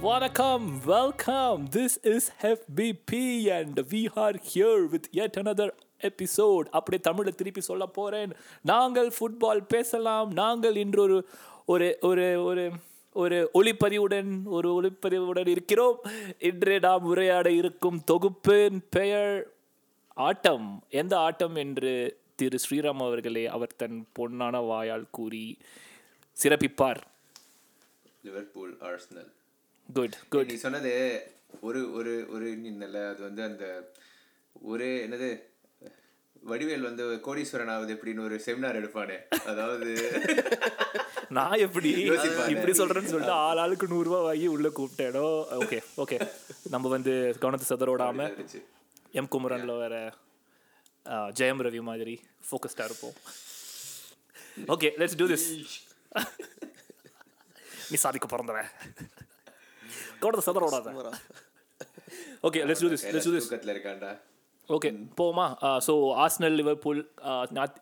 வணக்கம் welcome this is FBP and we are here with at another episode அப்படியே தமிழில் திருப்பி சொல்ல போகிறேன் நாங்கள் ஃபுட்பால் பேசலாம். நாங்கள் இன்று ஒரு ஒரு ஒரு ஒரு ஒரு ஒளிப்பதிவுடன் ஒரு ஒளிப்பதிவுடன் இருக்கிறோம். இன்று நாம் உரையாட இருக்கும் தொகுப்பின் பெயர் ஆட்டம். எந்த ஆட்டம் என்று திரு ஸ்ரீராம் அவர்களே அவர் தன் பொன்னான வாயால் கூறி சிறப்பிப்பார். லிவர்பூல் ஆர்சனல் குட் குட் நீ சொன்னது ஒரு ஒரு ஒரு நின்னல அது வந்து அந்த ஒரு என்னது வடிவேல் வந்து கோடீஸ்வரன் ஆகுது எப்படின்னு ஒரு செமினார் எடுப்பானே. அதாவது நான் எப்படி. இப்படி சொல்றேன்னு சொல்லிட்டு ஆள் ஆளுக்கு நூறு ரூபாய் வாங்கி உள்ள கூப்பிட்டேனோ. ஓகே ஓகே நம்ம வந்து கவனத்தை இருந்துச்சு. எம் குமரன்ல வர ஆ, ஜெயம் ரவி மாதிரி ஃபோக்கஸ்டா இருப்போம். ஓகே லெட்ஸ் டூ திஸ் நீ சாதிக்க பிறந்தவன். கவனத்தை சதறோடாத okay let's do this let's do this okay போமா ஸோ ஆஸ்னல் லிவர்பூல்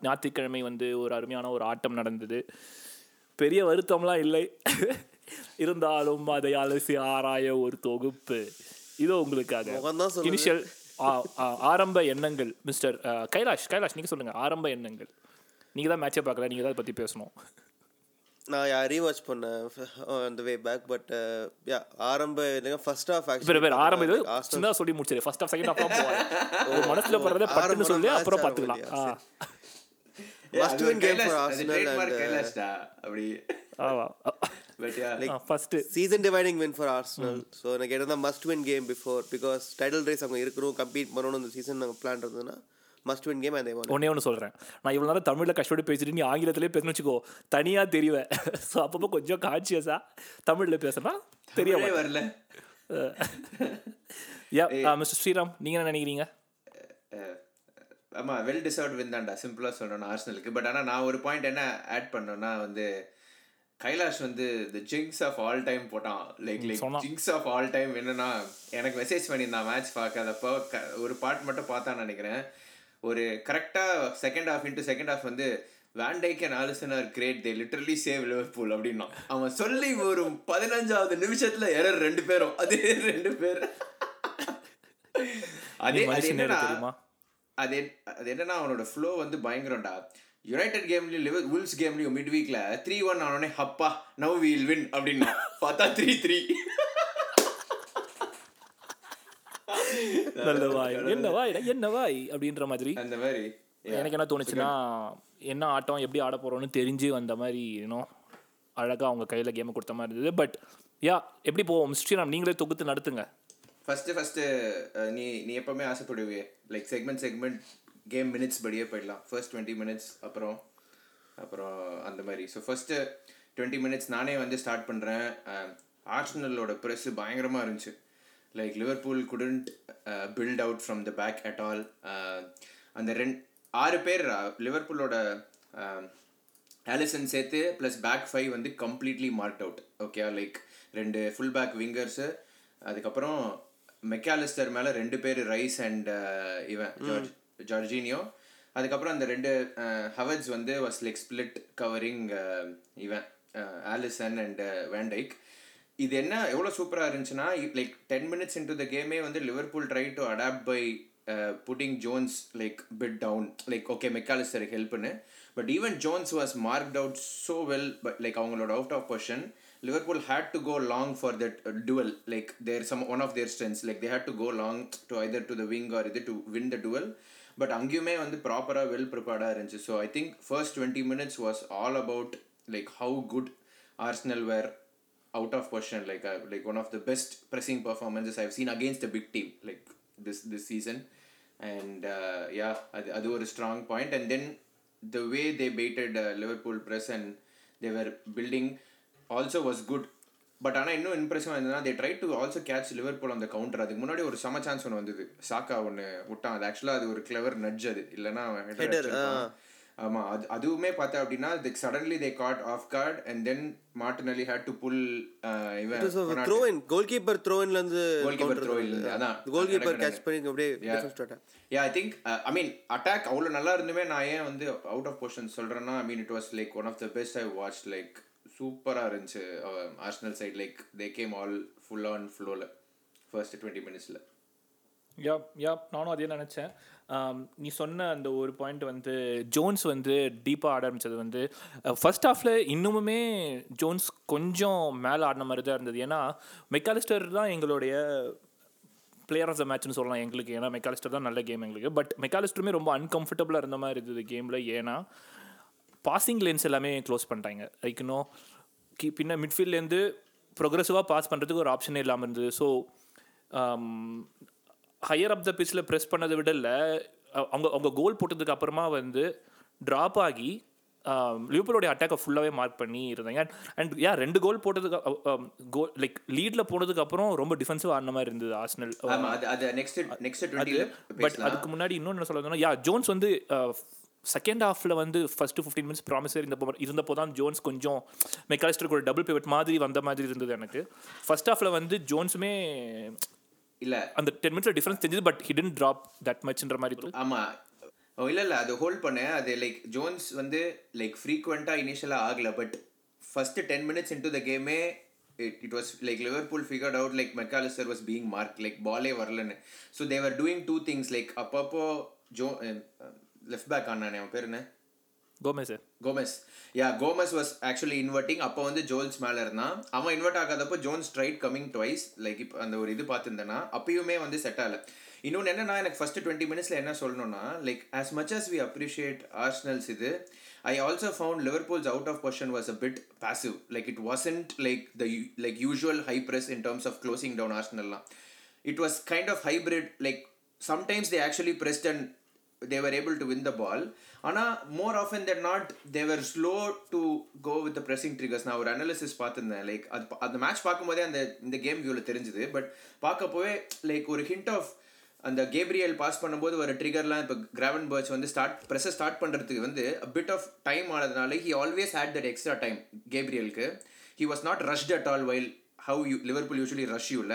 ஞாயிற்றுக்கிழமை வந்து ஒரு அருமையான ஒரு ஆட்டம் நடந்தது. பெரிய வருத்தம்லாம் இல்லை. இருந்தாலும் அதை அலசி ஆராய ஒரு தொகுப்பு. இதோ உங்களுக்காக. இனிஷியல் ஆரம்ப எண்ணங்கள் மிஸ்டர் கைலாஷ் கைலாஷ் நீங்கள் சொல்லுங்க. ஆரம்ப எண்ணங்கள். நீங்கள் தான் மேட்சே பார்க்கல நீங்கள் தான் அதை பற்றி பேசணும். நான் யா ரீவாச் பண்ணேன் அந்த வே பேக் பட் யா ஆரம்ப ஃபர்ஸ்ட் ஆஃப் பேர் பேர் ஆரம்ப இது சின்னதாக சொல்லி முடிச்சிரு. ஃபர்ஸ்ட் ஆஃப் செகண்ட் ஆஃப் ஒரு மனசில் படுறதை பட்டுன்னு சொல்லி அப்புறம் பார்த்துக்கலாம். இல்லையா? ஆ. ஏய், Must அது win ஒரு game for கைலாஷ், அது Arsenal trademark and, uh, கைலாஷ்டா. அப்படி. yeah, first season dividing win for Arsenal so எனக்கு என்ன must win game before because title race அவங்க இருக்கணும் கம்பீட் பண்ணணும் இந்த சீசன் நாங்கள் பிளான் இருந்ததுன்னா மஸ்ட் வின் கேம் அதே ஒன் ஒன்னே ஒன்று சொல்கிறேன் நான் இவ்வளோ நேரம் தமிழில் கஷ்டப்பட்டு பேசிட்டு நீ ஆங்கிலத்திலே பேசணும்னு வச்சுக்கோ. தனியாக தெரிவேன் ஸோ அப்பப்போ கொஞ்சம் கான்சியஸாக தமிழில் பேசுனா தெரிய தமிழே வரல. யா மிஸ்டர் ஸ்ரீராம் நீங்கள் என்ன நினைக்கிறீங்க? அஹ், ஆமா வெல் டிசர்வ் வின் தான்டா. சிம்பிளா சொல்லணும் ஆர்சனலுக்கு பட் ஆனா நான் ஒரு பாயிண்ட் என்ன ஆட் பண்ணேன்னா வந்து கைலாஷ் வந்து the jinx of all time போட்டான். Like like. Jinx of all time என்னன்னா எனக்கு மெசேஜ் பண்ணியிருந்தான் மேட்ச் பார்க்காதப்போ. ஒரு பார்ட் மட்டும் பார்த்தான்னு நினைக்கிறேன். ஒரு கரெக்டாக second half into second half வந்து van Dijk and Alisson are great they literally save Liverpool அப்படின்னா. அவன் சொல்லி ஒரு பதினஞ்சாவது நிமிஷத்துல எரர் ரெண்டு பேரும். அதே ரெண்டு பேர். அதே தெரியுமா? அது அது என்னன்னா அவனோட ஃப்ளோ வந்து பயங்கரம்டா. யுனைடெட் கேம்லயும் லிவர் உல்ஸ் கேம்லயும் மிட் வீக்ல த்ரீ ஒன் ஆனோடனே ஹப்பா நவ் வீல் வின் அப்படின்னா. பார்த்தா த்ரீ த்ரீ என்ன வாய்? என்ன வாய்? அப்படின்ற மாதிரி. அந்த மாதிரி. எனக்கு என்ன தோணுச்சுன்னா என்ன ஆட்டம் எப்படி ஆட போகிறோன்னு தெரிஞ்சு வந்த மாதிரி இன்னும் அழகாக அவங்க கையில் கேமை கொடுத்த மாதிரி இருந்தது. பட் யா எப்படி போவோம்? ஸ்ரீராம் நீங்களே தொகுத்து நடத்துங்க. ஃபர்ஸ்ட் ஃபர்ஸ்ட் நீ நீ எப்பவுமே ஆசைப்படுவே like segment segment game minutes படியே போயிடலாம். ஃபர்ஸ்ட் டுவெண்ட்டி மினிட்ஸ் அப்புறம் அப்புறம் அந்த மாதிரி. ஸோ ஃபர்ஸ்ட் டுவெண்ட்டி மினிட்ஸ் நானே வந்து ஸ்டார்ட் பண்ணுறேன் ஆர்சனலோட ப்ரெஸ் பயங்கரமாக இருந்துச்சு. Like Liverpool couldn't build out from the back at all அந்த ரெண்டு ஆறு பேர் லிவர்பூலோட ஆலிசன் சேர்த்து ப்ளஸ் பேக் ஃபைவ் வந்து completely mark out okay like ரெண்டு ஃபுல் பேக் விங்கர்ஸு அதுக்கப்புறம் மெக்காலிஸ்டர் மேலே ரெண்டு பேர் ரைஸ் அண்ட் இவன் ஜார்ஜ் ஜார்ஜினியோ அதுக்கப்புறம் அந்த ரெண்டு ஹவர்ஸ் வந்து வாஸ் லைக் ஸ்பிளிட் கவரிங் இவன் ஆலிசன் அண்ட் வேண்டைக் இது என்ன எவ்வளோ சூப்பராக இருந்துச்சுன்னா like ten minutes into the கேமே வந்து Liverpool try to adapt by putting Jones like bit down like okay McAllister ஹெல்ப்னு but even Jones was marked out so well but like அவங்களோட out of position Liverpool had to go long for that duel like their some one of their strengths like they had to go long to either to the wing or இது to win the duel but அங்கேயுமே வந்து ப்ராப்பராக well ப்ரிப்பேர்டாக இருந்துச்சு. So I think first twenty minutes was all about like how good Arsenal were out of question like uh, like one of the best pressing performances I've seen against a big team like this this season and uh, yeah அது அது ஒரு strong point and then the way they baited uh, Liverpool press and they were building also was good but ஆனால் இன்னும் impressive இருந்ததுன்னா they try to also catch Liverpool அந்த counter அதுக்கு முன்னாடி ஒரு சம சான்ஸ் ஒன்று வந்தது சாக்கா ஒன்று விட்டான் அது ஆக்சுவலாக அது ஒரு கிளவர் நட்ஜ் அது இல்லைன்னா அவன் header Header, அடிச்சிருப்பான். ஆமா அது அதுவுமே பார்த்தா அப்படின்னா the suddenly they got off guard and then Martinelli had to pull இவன் throw in goal keeper throw இன்ல இருந்து Goalkeeper throw in ல இருந்து, அதான். Goal keeper. கேட்ச் பண்ணி அப்படியே யா ஐ திங்க் ஐ மீன் அட்டாக் அவ்வளோ நல்லா இருந்துமே நான் ஏன் வந்து அவுட் ஆஃப் பொசிஷன் சொல்கிறேன்னா I mean it was like one of the best I watch like சூப்பராக இருந்துச்சு Arsenal side like they came all full on ஃப்ளோவில் ஃபர்ஸ்ட் டுவெண்ட்டி மினிட்ஸில் யா யா நானும் அதே நினச்சேன். நீ சொன்ன அந்த ஒரு பாயிண்ட் வந்து ஜோன்ஸ் வந்து டீப்பாக ஆட ஆரம்பித்தது வந்து ஃபர்ஸ்ட் ஹாஃபில் இன்னுமுமே ஜோன்ஸ் கொஞ்சம் மேலே ஆடின மாதிரி தான் இருந்தது. ஏன்னா மெக்காலிஸ்டர் தான் எங்களுடைய பிளேயர் ஆஃப் த மேட்ச்னு சொல்லலாம் எங்களுக்கு. ஏன்னா மெக்காலிஸ்டர் தான் நல்ல கேம் எங்களுக்கு. பட் மெக்காலிஸ்டருமே ரொம்ப அன்கம்ஃபர்டபுளாக இருந்த மாதிரி இருந்தது கேமில் ஏன்னா பாசிங் லேன்ஸ் எல்லாமே க்ளோஸ் பண்ணிட்டாங்க. லைக் இன்னும் கி பின்ன மிட்ஃபீல்ட்லேருந்து ப்ரொக்ரெசிவாக பாஸ் பண்ணுறதுக்கு ஒரு ஆப்ஷனே இல்லாமல் இருந்தது. ஸோ ஹையர் அப் த பிச்சில் ப்ரெஸ் பண்ணதை விட இல்லை அவங்க அவங்க கோல் போட்டதுக்கு அப்புறமா வந்து ட்ராப் ஆகி லிவர்பூலோடைய அட்டாக்கை ஃபுல்லாகவே மார்க் பண்ணி இருந்தாங்க. அண்ட் யா ரெண்டு கோல் போட்டதுக்கு கோல் லைக் லீடில் போனதுக்கு அப்புறம் ரொம்ப டிஃபென்சிவ் ஆடின மாதிரி இருந்தது டுவெண்ட்டி பட் அதுக்கு முன்னாடி இன்னொன்று என்ன சொல்லுறதுன்னா யா ஜோன்ஸ் வந்து செகண்ட் ஹாஃபில் வந்து ஃபஸ்ட்டு ஃபிஃப்டீன் மினிட்ஸ் ப்ராமிசர் இருந்தப்போ இருந்தப்போ தான் ஜோன்ஸ் கொஞ்சம் மெக்காலிஸ்டருக்கு ஒரு டபுள் பிவட் மாதிரி வந்த மாதிரி இருந்தது எனக்கு. ஃபர்ஸ்ட் ஹாஃபில் வந்து ஜோன்ஸுமே இல்லை. அந்த டென் மினிட்ஸில் டிஃப்ரென்ஸ் தெரிஞ்சது but he didn't drop that மச்ன்ற மாதிரி ஓ இல்லை இல்லை அது ஹோல்ட் பண்ணேன் அது லைக் ஜோன்ஸ் வந்து லைக் ஃப்ரீக்வெண்ட்டாக இனிஷியலாக ஆகலை but first ten minutes into the கேமே it it was like Liverpool figured out like Mac Allister was being marked like பாலே வரலன்னு. So they're doing two things like அப்பப்போ ஜோ லெஃப்ட் பேக் ஆனானே அவன் பேர் என்ன? Gomez Gomez yeah Gomez was actually inverting அப்போ வந்து ஜோல்ஸ் மேலே இருந்தான் அவன் invert ஆகாதப்போ Jones straight coming twice like இப்போ அந்த ஒரு இது பார்த்துருந்தேன்னா அப்பயுமே வந்து செட் ஆகல. இன்னொன்று என்னன்னா எனக்கு ஃபர்ஸ்ட் டுவெண்ட்டி மினிட்ஸில் என்ன சொல்லணும்னா like as much as we appreciate Arsenal's இது I also found Liverpool's out of possession was a bit passive like it wasn't like the like usual high press in terms of closing down ஆர்ஷனல்லாம் it was kind of hybrid like sometimes they actually pressed and they were able to win the ball. ஆனால் more of and that not they were slow to go with the pressing triggers நான் ஒரு analysis பார்த்துருந்தேன். Like அது அந்த match பார்க்கும்போதே அந்த இந்த game வியூவில் தெரிஞ்சுது. பட் பார்க்கப்போவே லைக் ஒரு ஹிண்ட் ஆஃப் அந்த கேப்ரியல் பாஸ் பண்ணும்போது ஒரு ட்ரிகர்லாம் இப்போ கிராவன் பர்ச் வந்து ஸ்டார்ட் ப்ரெஸ்ஸை ஸ்டார்ட் பண்ணுறதுக்கு வந்து பிட் ஆஃப் டைம் ஆனதுனால he always had that extra time கேப்ரியலுக்கு he was not rushed at all while how you Liverpool usually rush யூல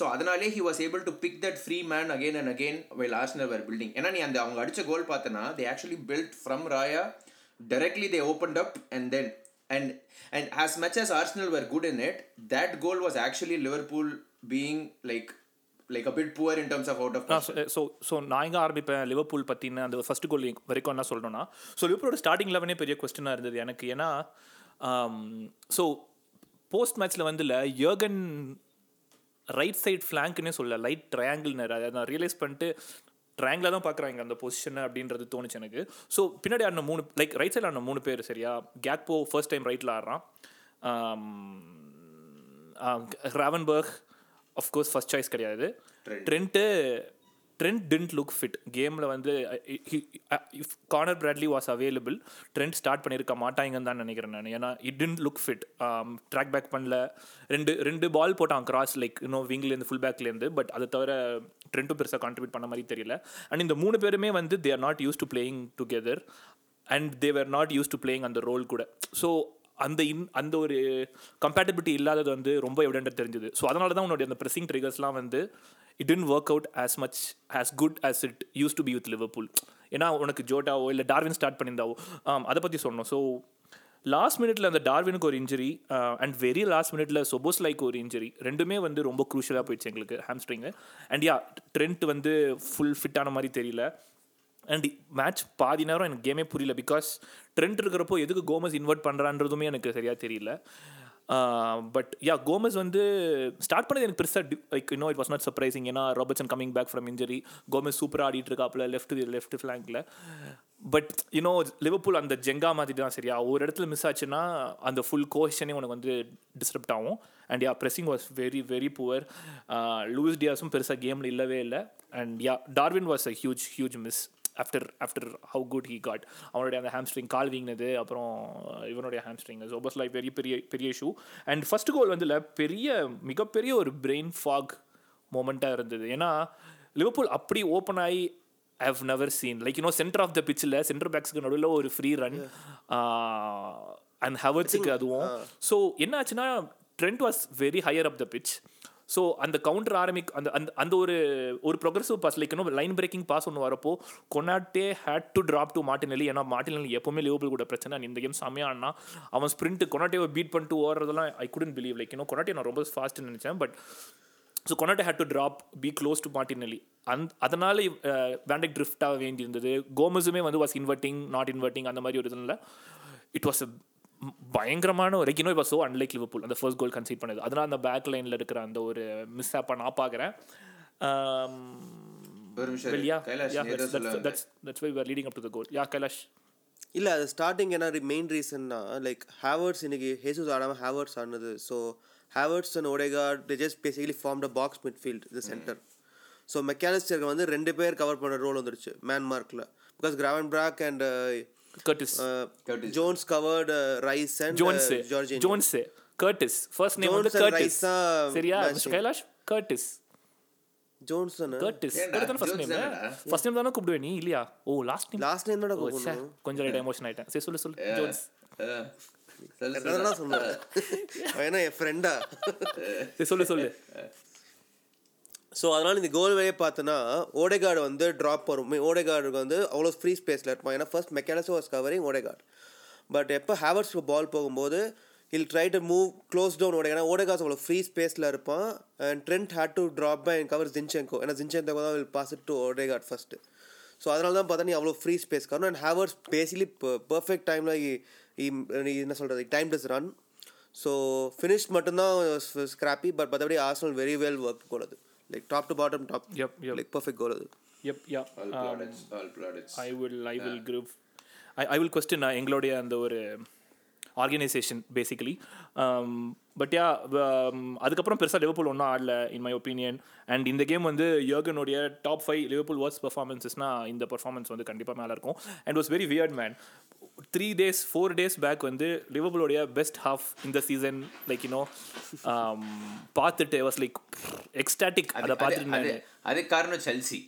so அதனாலே he was able to pick that free man again and again while Arsenal were building ஏன்னா நீ அந்த அவங்க அடிச்ச goal பார்த்தனா they actually built from Raya directly they opened up and then and and as much as Arsenal were good in it, that goal was actually Liverpool being like like a bit poor in terms of out of position. So so நான் எங்கே ஆரம்பிப்பேன் Liverpool பற்றின அந்த first கோல் வரைக்கும் என்ன சொல்லணும்னா so லிவர்பூலோட starting லெவனே பெரிய கொஸ்டினாக இருந்தது எனக்கு. ஏன்னா ஸோ போஸ்ட் மேட்ச்சில் வந்து இல்லை யோகன் ரைட் சைட் ஃப்ளாங்க்னே சொல்ல லைட் ட்ரையாங்கிள்னு நான் ரியலைஸ் பண்ணிட்டு ட்ரையாங்கில் தான் பார்க்குறாங்க அந்த பொசிஷனை அப்படின்றது தோணுச்சு எனக்கு. ஸோ பின்னாடி ஆடின மூணு லைக் ரைட் சைடில் ஆடின மூணு பேர் சரியா கேக்போ ஃபர்ஸ்ட் டைம் ரைட்டில் ஆடுறான். Gravenberch of course first choice கிடையாது. Trent Trent didn't look fit கேமில் வந்து if Conor Bradley was available Trent start பண்ணியிருக்க மாட்டாங்கன்னு தான் நினைக்கிறேன் நான். ஏன்னா it didn't look fit track back பண்ணல. ரெண்டு ரெண்டு பால் போட்டான் கிராஸ் லைக் இன்னும் விங்லேருந்து ஃபுல் பேக்லேருந்து பட் அதை தவிர ட்ரெண்ட்டும் பெருசாக கான்ட்ரிபியூட் பண்ண மாதிரி தெரியல. அண்ட் இந்த மூணு பேருமே வந்து they are not used to playing together and they were not used to playing அந்த ரோல் கூட. ஸோ அந்த இன் அந்த ஒரு கம்பேட்டபிலிட்டி இல்லாதது வந்து ரொம்ப எவிடென்ட்டாக தெரிஞ்சுது. ஸோ அதனால தான் உன்னுடைய அந்த ப்ரெஸ்ஸிங் ட்ரிகர்ஸ்லாம் வந்து it didn't work out as much as good as it used to be with Liverpool ஏன்னா உனக்கு ஜோட்டாவோ இல்லை டார்வின் ஸ்டார்ட் பண்ணியிருந்தாவோ ஆம், அதை பற்றி சொன்னோம். ஸோ லாஸ்ட் மினிட்ல அந்த டார்வினுக்கு ஒரு இன்ஜுரி அண்ட் வெரி லாஸ்ட் மினிட்ல சொபோஸ் லைக் ஒரு இன்ஜுரி ரெண்டுமே வந்து ரொம்ப க்ரூஷியலாக போயிடுச்சு எங்களுக்கு ஹாம்ஸ்ட்ரிங்கு அண்ட் யா ட்ரெண்ட் வந்து ஃபுல் ஃபிட்டான மாதிரி தெரியல. அண்ட் மேட்ச் பாதி நேரம் எனக்கு கேமே புரியல பிகாஸ் ட்ரெண்ட் இருக்கிறப்போ எதுக்கு கோமஸ் இன்வெர்ட் பண்ணுறான்றதுமே எனக்கு சரியாக தெரியல. பட் யா கோமஸ் வந்து ஸ்டார்ட் பண்ணது எனக்கு பெருசாக லைக் இன்னோ இட் வாஸ் நாட் சர்ப்ரைசிங் ஏன்னா Robertson coming back from injury Gomez சூப்பராக ஆடிட்டு இருக்காப்புல லெஃப்ட் லெஃப்ட் ஃப்ளாங்கில் பட் யூனோ லிவர்பூல் அந்த ஜெங்கா மாதிரி தான் சரியா ஒரு இடத்துல மிஸ் ஆச்சுன்னா அந்த ஃபுல் கோஷனே உனக்கு வந்து டிஸ்டர்ப்ட் ஆகும். And yeah pressing was very very poor Luis டியாஸும் பெருசாக கேமில் இல்லவே இல்லை. And yeah Darwin was a huge huge miss after after how good he got அவனுடைய அந்த ஹாம்ஸ்ட்ரிங் கால் வீங்கினது அப்புறம் இவனுடைய ஹாம்ஸ்ட்ரிங் ஒபஸ் லைக் வெரி பெரிய பெரிய இஷ்யூ அண்ட் ஃபர்ஸ்ட் கோல் வந்து பெரிய மிகப்பெரிய ஒரு பிரெயின் ஃபாக் மூமெண்ட்டாக இருந்தது. ஏன்னா லிவர்பூல் அப்படி ஓப்பன் ஆகி have never seen like you know centre of the பிச்சில் சென்டர் பேக்ஸுக்கு நடுவில் ஒரு ஃப்ரீ ரன் அண்ட் ஹவர்ஸுக்கு அதுவும். ஸோ என்ன ஆச்சுன்னா Trent was very higher up the pitch so அந்த கவுண்டர் ஆரம்பிக் அந்த அந்த அந்த ஒரு ஒரு ப்ரொக்ரஸிவ் பாஸ் லைக் இன்னும் லைன் பிரேக்கிங் பாஸ் ஒன்று வரப்போ Konate had to drop to Martinelli ஏன்னா மார்டினலி எப்போவுமே லிவர்பூல் கூட பிரச்சனை. இந்த கேம் செம்மையாக அவன் ஸ்ப்ரிண்ட் கொனாட்டேவை பீட் பண்ணிட்டு ஓடுறதெல்லாம் ஐ குடன் பிலீவ் லைக் இன்னும் கொனாட்டே நான் ரொம்ப ஃபாஸ்ட்னு நினச்சேன் but so Konate had to drop be close to Martinelli அந் அதனால் வேண்டக் ட்ரிஃப்ட் ஆக வேண்டியிருந்தது. கோமஸுமே வந்து வாஸ் இன்வெர்ட்டிங் நாட் இன்வெர்ட்டிங் அந்த மாதிரி ஒரு இதில். இட் வாஸ் பயங்கரமான ஒரு லைக் இப்போ ஸோ அன்லைக் லிவர்பூல் அந்த ஃபர்ஸ்ட் கோல் கன்சீட் பண்ணது அதனால் அந்த பேக் லைனில் இருக்கிற அந்த ஒரு மிஸ் ஆப்பை நான் பார்க்குறேன் ஒரு நிமிஷம் well, இரு. yeah, கைலாஷ், yeah, நீ ஏதோ that's, சொல்ல that's, வந்த. that's, that's why we are leading up to the goal. Yeah, Kailash. இல்லை அது ஸ்டார்டிங் என்ன மெயின் ரீசன்னா லைக் ஹேவர்ட்ஸ் இன்னைக்கு ஹேசஸ் ஆடாமல் ஹேவர்ட்ஸ் ஆனது so Havertz and Odegaard they just basically formed a box midfield the centre so மெக்கானிஸ்டருக்கு வந்து ரெண்டு பேர் கவர் பண்ணுற ரோல் வந்துருச்சு மேன் மார்க்கில் because கிராவன் Prague and Curtis. Curtis. Jones covered Rice and Jones. ஜார்ஜின் Jones. Curtis. First name வந்து Jones and Curtis. Rice சரியா? Curtis. Jones Curtis. Curtis first Jones name. தானடா? First name தானே கூப்பிடுவே நீ இல்லையா ஓ லாஸ்ட் நேம் லாஸ்ட் நேம் தான் கொஞ்சம் லைட் எமோஷன் ஆயிட்டேன் சரி சொல்லு சொல்லு ஜோன்ஸ் சொல்லு, சொல்லு. என் ஃப்ரெண்டா சரி சொல்லு ஸோ அதனால் இந்த கோல் வழியே பார்த்தோன்னா ஓடேகார்டு வந்து ட்ராப் வரும். ஓடேகார்டுக்கு வந்து அவ்வளோ ஃப்ரீ ஸ்பேஸில் இருப்பான் ஏன்னா first mechanism was covering Odegaard but எப்போ ஹேவர்ஸ்க்கு பால் போகும்போது இல் try to move close down ஓடே ஏன்னா ஓடேகாஸ் அவ்வளோ ஃப்ரீ ஸ்பேஸில் இருப்பான். And Trent had to drop by and cover Zinchenko ஏன்னா ஜின்செங்கோ தான் will pass it to Odegaard first so அதனால தான் பார்த்தா நீ அவ்வளோ ஃப்ரீ ஸ்பேஸ் காரணம். அண்ட் ஹேவர்ஸ் பேசிலி பர்ஃபெக்ட் டைமில் என்ன சொல்கிறது time does run so finish மட்டும்தான் ஸ்கிராப்பி பட் மற்றபடி Arsenal very well work goal like top to bottom top Yep, yep. Like perfect goal அது. Yep yeah. All um, plaudits, all plaudits. I will I will grieve I I will question எங்களுடைய அந்த ஒரு organisation basically but யா அதுக்கப்புறம் பெருசாக Liverpool ஒன்றும் ஆடல in my opinion and இந்த game வந்து யோகனுடைய டாப் ஃபைவ் லிவர்பூல் வாட்ஸ் பர்ஃபார்மன்ஸஸ்னா இந்த பர்ஃபார்மன்ஸ் வந்து கண்டிப்பாக மேலே இருக்கும். And was very weird man three days four days back வந்து லிவர்பூலோடைய பெஸ்ட் ஹாஃப் இந்த சீசன் லைக் யூனோ பார்த்துட்டு வாஸ் லைக் எக்ஸ்டாட்டிக் அதை பார்த்துட்டு அது- காரணம் செல்சி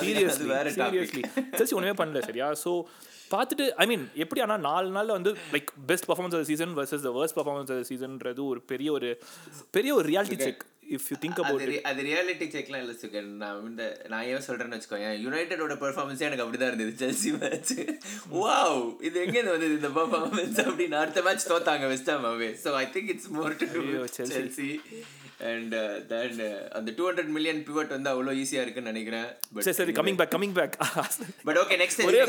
சீரியஸ்லி சீரியஸ்லி செல்சி ஒன்றுமே பண்ணல சரியா? ஸோ பார்த்துட்டு ஐ மீன் எப்படி ஆனால் நாலு நாளில் வந்து like best performance of season versus the worst performance of சீசன்ன்றது ஒரு பெரிய ஒரு பெரிய ஒரு reality check if you think அது அபவுட் re- அது ரியாலிட்டி செக்லாம் இல்லை சுகன் நான் இந்த நான் ஏன் சொல்றேன்னு வச்சுக்கோங்க யுனைடெடோட பெர்ஃபார்மன்ஸே எனக்கு அப்படிதான் இருந்தது. செல்சி மேட்ச் வாவ் இது எங்க இருந்து வந்தது இந்த பெர்ஃபார்மன்ஸ் அப்படின்னு? அடுத்த match தோத்தாங்க West Ham away. So I think it's more to. Chelsea and then அந்த டூ ஹண்ட்ரட் மில்லியன் பிவட் வந்து அவ்வளோ ஈஸியாக இருக்குன்னு நினைக்கிறேன். சரி சரி coming back coming back but okay next ஒரே.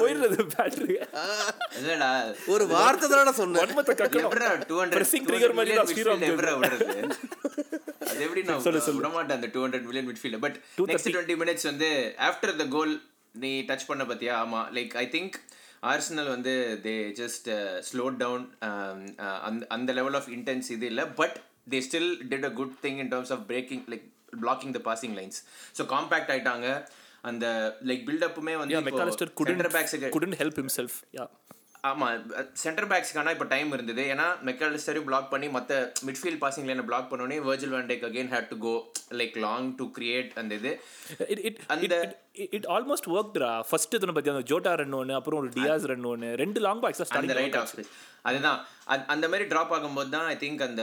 போயிடுறது பேட்டரி இல்லடா ஒரு வார்த்தை தானே சொன்னேன். வன்மத்தை கக்கணும். எப்படிடா 200 Pressing trigger மாதிரி அது எப்படி நான் விட மாட்டேன் அந்த 200 million midfield but next 20 minutes வந்து ஆஃப்டர் த கோல் நீ டச் பண்ண பத்தியா? ஆமா. லைக் ஐ திங்க் ஆர்சனல் வந்து தே ஜஸ்ட் ஸ்லோ டவுன் அந்த அந்த லெவல் ஆஃப் இன்டென்ஸ் இது இல்லை. But they still did a good thing in terms of breaking like blocking the passing lines so compact ஆயிட்டாங்க. அந்த லைக் பில்டப்புமே வந்து சென்டர் பேக்ஸுக்கு couldn't couldn't help himself yeah ஆமா சென்டர் பேக்ஸ்க்கான இப்போ டைம் இருந்தது. ஏன்னா மெக்காலிஸ்டரையும் பிளாக் பண்ணி மற்ற மிட்ஃபீல்ட் பாசிங் லைனை பிளாக் பண்ணோடனே Virgil van Dijk again had to go like long to create அந்த இது. அந்த- almost worked ரா ஃபர்ஸ்ட் இதுன பத்தி அந்த ஜோட்டா ரன் ஒன்னு அப்புறம் ஒரு டியாஸ் ரன் ஒன்னு ரெண்டு லாங் பாக்ஸ் அந்த ரைட் ஆஃப் அதுதான். அந்த- மாதிரி ட்ராப் ஆகும்போது தான் ஐ திங்க் அந்த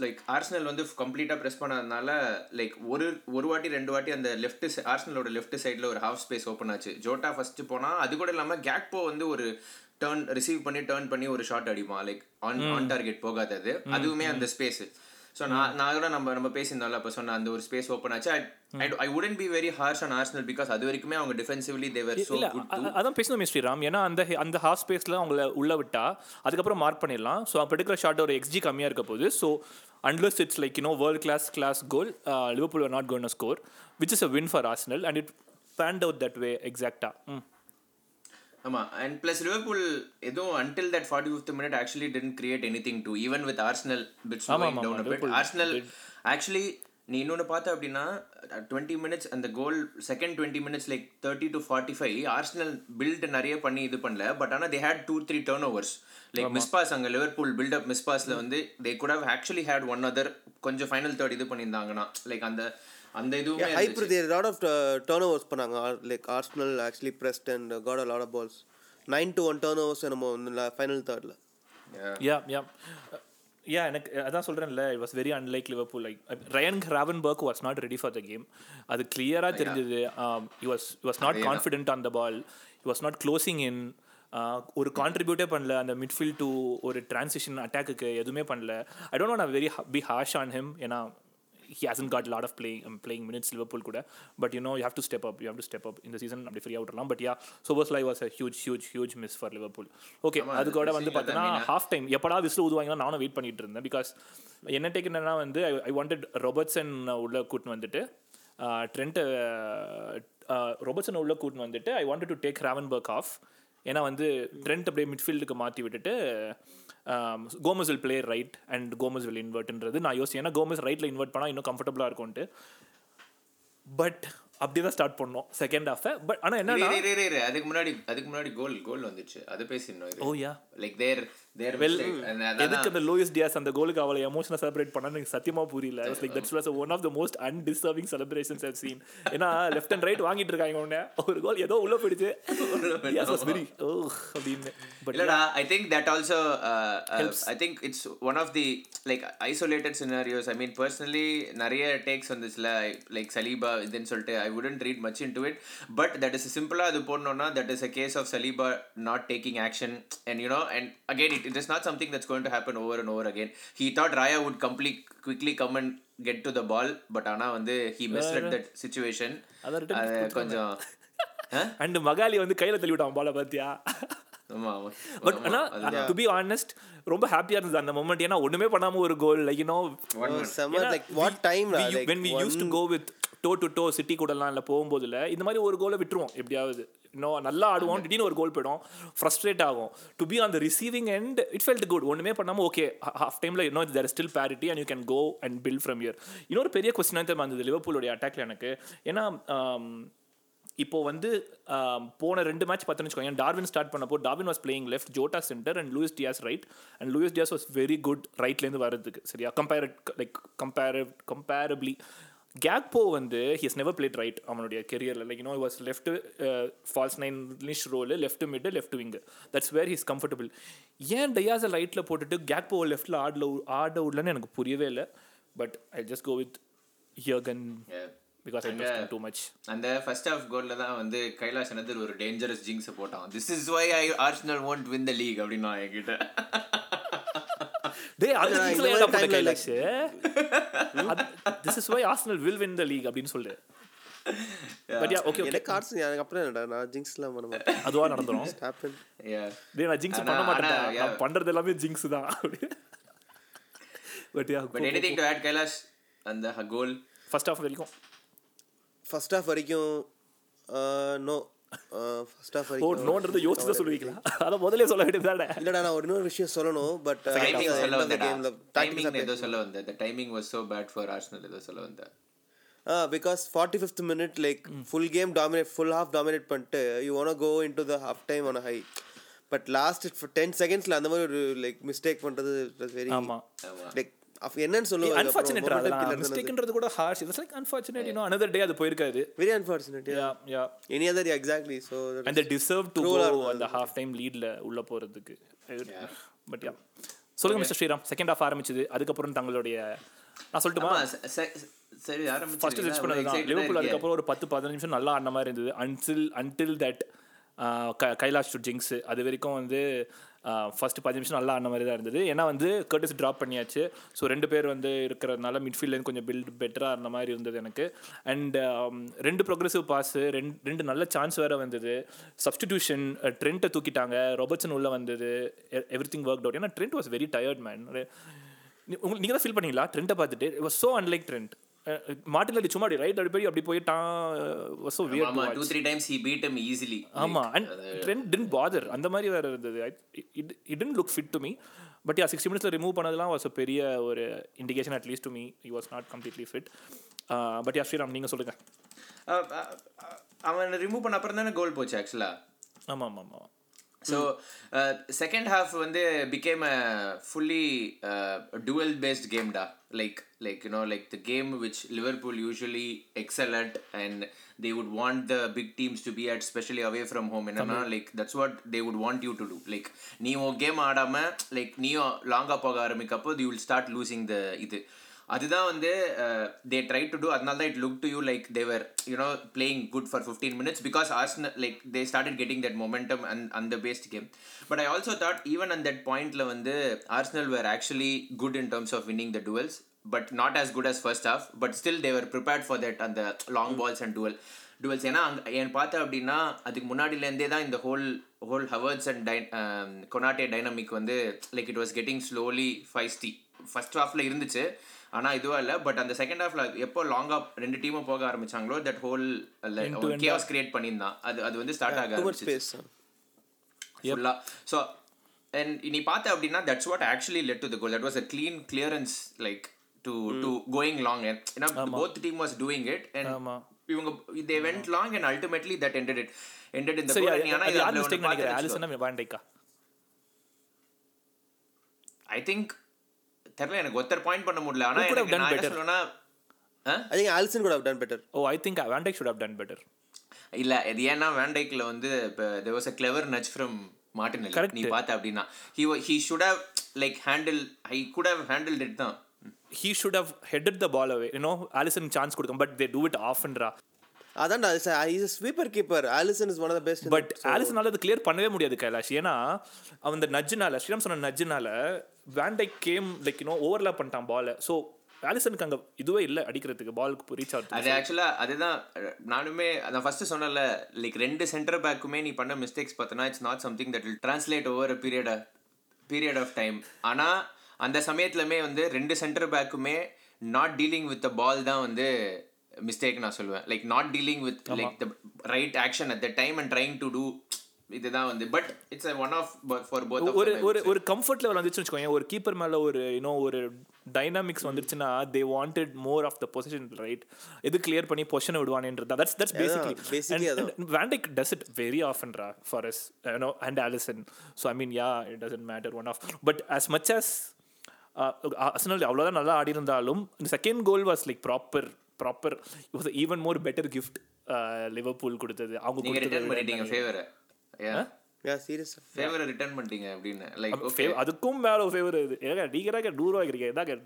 லைக் ஆர்சனல் வந்து கம்ப்ளீட்டாக ப்ரெஸ் பண்ணதுனால லைக் ஒரு ஒரு வாட்டி ரெண்டு வாட்டி அந்த லெஃப்ட் ஆர்சனலோட லெஃப்ட் சைடில் ஒரு ஹாஃப் ஸ்பேஸ் ஓப்பன் ஆச்சு. ஜோட்டா ஃபர்ஸ்ட் போனால் அது கூட இல்லாமல் கேக்போ வந்து ஒரு டர்ன் ரிசீவ் பண்ணி டர்ன் பண்ணி ஒரு ஷாட் அடிப்பான். லைக் ஆன் ஆன் டார்கெட் போகாதது. அதுவுமே அந்த ஸ்பேஸ் ஸோ நான் நான் கூட நம்ம நம்ம பேசியிருந்தோம்ல அப்போ சொன்ன அந்த ஒரு ஸ்பேஸ் ஓப்பன் ஆச்சு. I I wouldn't be very harsh on Arsenal because அது வரைக்குமே அவங்க டிஃபென்சிவ்லி தேவர் இல்ல குட் அதான் பேசணும் மிஸ்ட்ரி ராம் ஏன்னா அந்த அந்த ஹாஃப் ஸ்பேஸ்ல அவங்கள உள்ள விட்டா அதுக்கப்புறம் மார்க் பண்ணிடலாம். ஸோ அப்போ எடுக்கிற ஷாட் ஒரு எக்ஸ்ஜி கம்மியா இருக்க போகுது. So unless it's like you know world class class goal Liverpool not gonna score which is a win for Arsenal and it panned out that way எக்ஸாக்டா ம். ஆமா அண்ட் பிளஸ் லிவர்பூல் எதுவும் until that forty fifth minute actually didn't create anything to even with Arsenal bit ஆமா, ஆமா, down bit Liverpool Arsenal actually நீ இன்னொன்று பார்த்த அப்படின்னா டுவெண்ட்டி மினிட்ஸ் அந்த goal second twenty minutes like thirty to forty five Arsenal build நிறைய பண்ணி இது பண்ணல. பட் ஆனால் they had two three turnovers like miss pass அங்கே லிவர்பூல் பில்டப் மிஸ் பாஸில் வந்து they could have actually had one other கொஞ்சம் ஃபைனல் தேர்ட் இது பண்ணியிருந்தாங்கன்னா லைக் அந்த அந்த இதுவுமே hyper there lot of turnovers பண்ணாங்க. Like Arsenal actually pressed and got a lot of balls nine to one turnovers நம்ம ஃபைனல் தேர்டில். யா யா யா எனக்கு அதான் சொல்கிறேன்ல it was very unlike Liverpool like Ryan Gravenberch was not ready for the game அது கிளியராக தெரிஞ்சது. You was was not confident on the ball you was not closing in ஒரு கான்ட்ரிபியூட்டே பண்ணல அந்த மிட்ஃபீல்ட் டு ஒரு டிரான்சிஷன் அட்டாக்குக்கு எதுவுமே பண்ணல. I don't want very be harsh on him ஏன்னா he hasn't got a lot of playing um, playing minutes Liverpool கூட but you know you have to step up you have to step up in the season அப்படி free விட்டுறலாம் but yeah Szoboszlai was a huge huge huge miss for Liverpool. Okay அது கூட வந்து பார்த்தீங்கன்னா half time எப்படா whistle ஊதுவாங்கன்னா நானும் wait பண்ணிட்டு இருந்தேன். பிகாஸ் என்ன டேக் என்னன்னா வந்து ஐ வாண்டட் ரொபர்ட்ஸன் உள்ள கூட்டின்னு வந்துட்டு ட்ரெண்ட் ரொபர்ட்ஸன் உள்ள கூட்டின்னு வந்துட்டு I wanted to take Gravenberch off ஏன்னா வந்து ட்ரெண்ட் அப்படியே மிட்ஃபீல்டுக்கு மாற்றி விட்டுட்டு Gomez will play right and Gomez will இன்வெர்ட்ன்றது நான் யோசிச்சேன். ஏன்னா கோமஸ் ரைட்டில் இன்வெர்ட் பண்ணால் இன்னும் கம்ஃபர்டபுளாக இருக்கும்ட்டு பட் அப்படி தான் ஸ்டார்ட் பண்ணோம் செகண்ட் ஹாஃபை பட் ஆனால் இரு. அதுக்கு முன்னாடி அதுக்கு முன்னாடி கோல் கோல் வந்துச்சு. அது பேசிடணும் ஓ யா லைக் தேர் எதுக்கு அந்த லோயஸ் டியாஸ் அந்த கோலுக்கு அவளை எமோஷனாக செலிப்ரேட் பண்ணான்னு எனக்கு சத்தியமா புரியல. Like that's was one of the most undeserving celebrations have seen ஏன்னா லெஃப்ட் அண்ட் ரைட் வாங்கிட்டு இருக்காங்க உடனே. ஒரு கோல் ஏதோ உள்ள போயிடுச்சு. டியாஸ் வாஸ் வெரி ஓ அப்படின்னு. பட் இல்லடா I think that also I think it's one of the like isolated scenarios I mean personally நிறைய டேக்ஸ் வந்துச்சுல. லைக் சலீபா இதுன்னு சொல்லிட்டு I wouldn't read much into it but that is சிம்பிளா அது போடணும்னா that is a case of Saliba not taking action and you know and again it is not something that's going to happen over and over again he thought Raya would complete quickly come and get to the ball but ஆனா வந்து he misled that situation அதை கொஞ்சம்? And மகாலி வந்து கையில தள்ளி விட்டான் பால பாத்தியா but ஆனா டு பி ஆனஸ்ட் ரொம்ப ஹாப்பியா இருந்தது அந்த மொமெண்ட் ஏன்னா ஒண்ணுமே பண்ணாம ஒரு goal like you know like what time when we used to go with toe to toe City கூடலாம் இல்லை போகும்போதுல இந்த மாதிரி ஒரு கோலை விட்டுருவோம் எப்படியாவது. இன்னும் நல்லா ஆடுவோம். திடீர்னு ஒரு கோல் போயிடும். ஃப்ரஸ்ட்ரேட் ஆகும். To be on the receiving end it felt good ஒன்றுமே பண்ணாமல் ஓகே ஹாஃப் டைமில் இன்னும் there still parity and you can go and build from here இன்னொரு பெரிய கொஸ்டினாக தான் இருந்தது லிவர்பூலோடைய அட்டாக்ல எனக்கு? ஏன்னா இப்போ வந்து போன ரெண்டு மேட்ச் பார்த்தோன்னு வச்சுக்கோங்க. டார்வின் ஸ்டார்ட் பண்ணப்போ Darwin was playing left Jota centre and Luis Diaz right and Luis Diaz was very good ரைட்லேருந்து வரதுக்கு சரியா? Compare like compare comparably Gakpo வந்து ஹிஸ் நெவர் பிளேட் ரைட் அவனுடைய கெரியரில் like you know was left false nine niche role left mid left wing that's where his comfortable ஏன் டயாஸை ரைட்டில் போட்டுட்டு கேக்போ லெஃப்ட்டில் ஆடல ஆட விடலன்னு எனக்கு புரியவே இல்லை. But I just go with Yeah. Because I அங்க- டூ மச் அந்த ஃபர்ஸ்ட் ஹாஃப் கோல்ல தான் வந்து கைலாஷ் அனந்தர் ஒரு டேஞ்சரஸ் ஜிங்ஸ் போட்டான். This is why I Arsenal won't win the league அப்படின்னா என்கிட்ட. டேய் அது இந்த ஏன்டா போட்ட Kailash this is why Arsenal will win the league அப்படின்னு சொல்லு பட் யா ஓகே ஓகே எனக்கு கார்ட்ஸ் எனக்கு அப்புறம் என்னடா நான் ஜிங்ஸ்லாம் பண்ண மாட்டேன். அதுவா நடந்துரும். Happen Yeah. டேய் நான் ஆனா- பண்ண மாட்டேன். நான் பண்றது எல்லாமே ஜிங்ஸ் தான். But yeah But anything to add, Kailash அந்த கோல் ஃபர்ஸ்ட் ஆஃப் வரைக்கும். ஃபர்ஸ்ட் ஹாஃப் வரைக்கும் நோ ஃபர்ஸ்ட் ஹாஃப் ஓ வரைக்கும் நோன்றது யோசிச்சு தான் சொல்லுவீங்களா? அத முதல்ல சொல்ல வேண்டியதுதானே? இல்லடா நான் ஒரு இன்னொரு விஷயம் சொல்லணும் பட் டைமிங் சொல்ல டைமிங் ஏதோ சொல்ல ஏதோ சொல்ல because forty fifth minute like full game dominate full half dominate பண்ணிட்டு you want go into the half time on high but last ten செகண்ட்ஸ்ல அந்த மாதிரி ஒரு லைக் மிஸ்டேக் பண்றது வெரி ஆமா. என்னன்னு சொல்லுவாங்க அன்ஃபார்ச்சுனேட் அதெல்லாம் மிஸ்டேக்ன்றது கூட harsh it's like unfortunate you know another day அது போயிருக்காது. Very unfortunate yeah yeah any other exactly and the deserve to go அந்த ஹாஃப் டைம் லீட்ல உள்ள போறதுக்கு. பட் யா சொல்லுங்க மிஸ்டர் ஸ்ரீராம். செகண்ட் ஹாஃப் ஆரம்பிச்சது. அதுக்கப்புறம் தங்களுடைய நான் சொல்லட்டுமா? சரி ஃபர்ஸ்ட் ஜட்ஜ் பண்ணது தான் லிவர்பூல் அதுக்கப்புறம் ஒரு பத்து பதினஞ்சு நிமிஷம் நல்லா ஆடின மாதிரி இருந்தது. Until until that Kailash to jinx அது வரைக்கும் வந்து ஃபஸ்ட்டு பத்து நிமிஷம் நல்லா ஆன மாதிரி தான் இருந்தது. ஏன்னா வந்து கர்டிஸ் ட்ராப் பண்ணியாச்சு. ஸோ ரெண்டு பேர் வந்து இருக்கிறதுனால மிட்ஃபீல்ட்லேருந்து கொஞ்சம் பில்ட் பெட்டராக இருந்த மாதிரி இருந்தது எனக்கு. அண்ட் ரெண்டு ப்ரோக்ரெசிவ் பாஸு ரெண்டு ரெண்டு நல்ல சான்ஸ் வேறு வந்தது. சப்ஸ்டிடியூஷன் ட்ரெண்ட்டை தூக்கிட்டாங்க. ரொபர்ட்ஸன் உள்ளே வந்தது. எவ்ரி திங் ஒர்க் அவுட் ஏன்னா Trent was very tired man உங்களுக்கு நீங்கள் தான் ஃபீல் பண்ணீங்களா? ட்ரெண்ட்டை பார்த்துட்டு. It was so unlike Trent மாட்டில் அடி சும்மா ரைட் அடி போய் அப்படி போயிட்டான் வாஸ் ஸோ வியர் ஆமா two three times he beat him easily. ஆமா அண்ட் ட்ரெண்ட் டின் பாதர் அந்த மாதிரி வேற இருந்தது. It it look fit to me but yeah sixty மினிட்ஸில் ரிமூவ் பண்ணதெல்லாம் வாஸ் பெரிய ஒரு indication at least to me he was not completely fit but yeah Sriram நீங்கள் சொல்லுங்கள் அஹ் அஹ் அஹ் அவன் ரிமூவ் பண்ண அப்புறம் தானே கோல் போச்சு ஆக்சுவலா ஆமாம் ஆமாம் ஆமாம் ஸோ செகண்ட் ஹாஃப் வந்து became a fully duel based கேம்டா like like you know like the game which Liverpool usually excel at and they would want the big teams to be at especially away from home என்னன்னா like that's what they would want you to do like நீ உன் game ஆடாமல் like நீயும் லாங்காக போக ஆரம்பிக்கப்போ you will start losing the இது. அதுதான் வந்து தே ட்ரை டு டூ அதனால தான் it look to you like they were you know playing good for fifteen minutes because Arsenal like they started getting that momentum and அந்த based game but I also thought even and that பாயிண்ட்ல வந்து Arsenal were actually good in terms of winning the duels but not as good as first half but still they were prepared for that அந்த long balls and duel duels ஏன்னா அங்கே என் பார்த்தேன் அப்படின்னா அதுக்கு முன்னாடிலேருந்தே தான் இந்த whole whole Havertz and tie Konate dynamic வந்து like it was getting slowly feisty first ஹாஃபில் இருந்துச்சு ஆனால் இதுவா இல்லை. பட் அந்த செகண்ட் ஹாஃப்ல எப்போ லாங்காக ரெண்டு டீமும் போக ஆரம்பிச்சாங்களோ தட் ஹோல் கேஸ் கிரியேட் பண்ணியிருந்தான். அது அது வந்து ஸ்டார்ட் ஆக ஆரம்பிச்சு ஃபுல்லாக ஸோ அண்ட் நீ பார்த்த அப்படின்னா that's what actually led to the goal that was a clean clearance like to to going long ஏன்னா both team was doing it and. இவங்க they went long and ultimately that ended it. Ended in the சரி goal. அது and ஆனா இது ஆலிசனா வேண்டைக்கா I think தெரியல எனக்கு ஒருத்தர் point பண்ண முடியல. ஆனா எனக்கு done நான் என்ன ஆ? ஐ திங்க் ஆல்சன் கூட done better oh I think van Dijk should have done better இல்ல இது ஏன்னா வேண்டைக்ல வந்து இப்போ there was a clever nudge from Martinelli Correct. நீ பார்த்த அப்படின்னா. He wa- he should have like handle he could have handled it தான். He should have headed the ball away you know Alisson chance கொடுக்கும் but they do it ஆஃப்ன்றா அதான் is sweeper keeper Alisson is one of the best but ஆலிசனால அது clear பண்ணவே முடியாது கைலாஷ். ஏன்னா அவன் இந்த நஜ்ஜுனால ஸ்ரீராம் சொன்ன நஜ்ஜுனால van Dijk came like you know overlap பண்ணிட்டான் பாலை ஸோ ஆலிசனுக்கு அங்கே இதுவே இல்லை அடிக்கிறதுக்கு பாலுக்கு ரீச் ஆகுது அது ஆக்சுவலா அதுதான் நானுமே நான் ஃபர்ஸ்ட் சொன்னல லைக் ரெண்டு சென்டர் பேக்குமே நீ பண்ண மிஸ்டேக்ஸ் பார்த்தனா it's not something that will translate over period period of time ஆனா அந்த சமயத்துலமே வந்து ரெண்டு centre பேக்குமே not dealing with the ball தான் வந்து மிஸ்டேக் நான் சொல்லுவேன். Like not dealing with like the right action at the time and trying to do இதுதான் வந்து. But it's one of for both ஒரு ஒரு ஒரு கம்ஃபர்ட் லெவல் வந்துச்சுன்னு வச்சுக்கோங்க ஒரு கீப்பர் மேல ஒரு யூனோ ஒரு டைனாமிக்ஸ் வந்துருச்சுன்னா they wanted more of the position right எது கிளியர் பண்ணி position விடுவானேன்றது. That's that's basically basically. Van Dijk does it very ஆஃபன்ரா for S you know and Alisson so I mean yeah it doesn't matter one of but as much as Arsenal அவ்வளோதான் நல்லா ஆடி இருந்தாலும் இந்த second goal was like proper proper was even more better gift Liverpool கொடுத்தது. அவங்க return பண்ணிட்டீங்க கொடுத்தது ஃபேவரை யா serious ஃபேவரை return பண்ணிட்டீங்க அப்படின்னு. லைக் ஓகே Fav- அதுக்கும் மேல ஃபேவர் இது ஏங்க நீங்க நூறுரூவா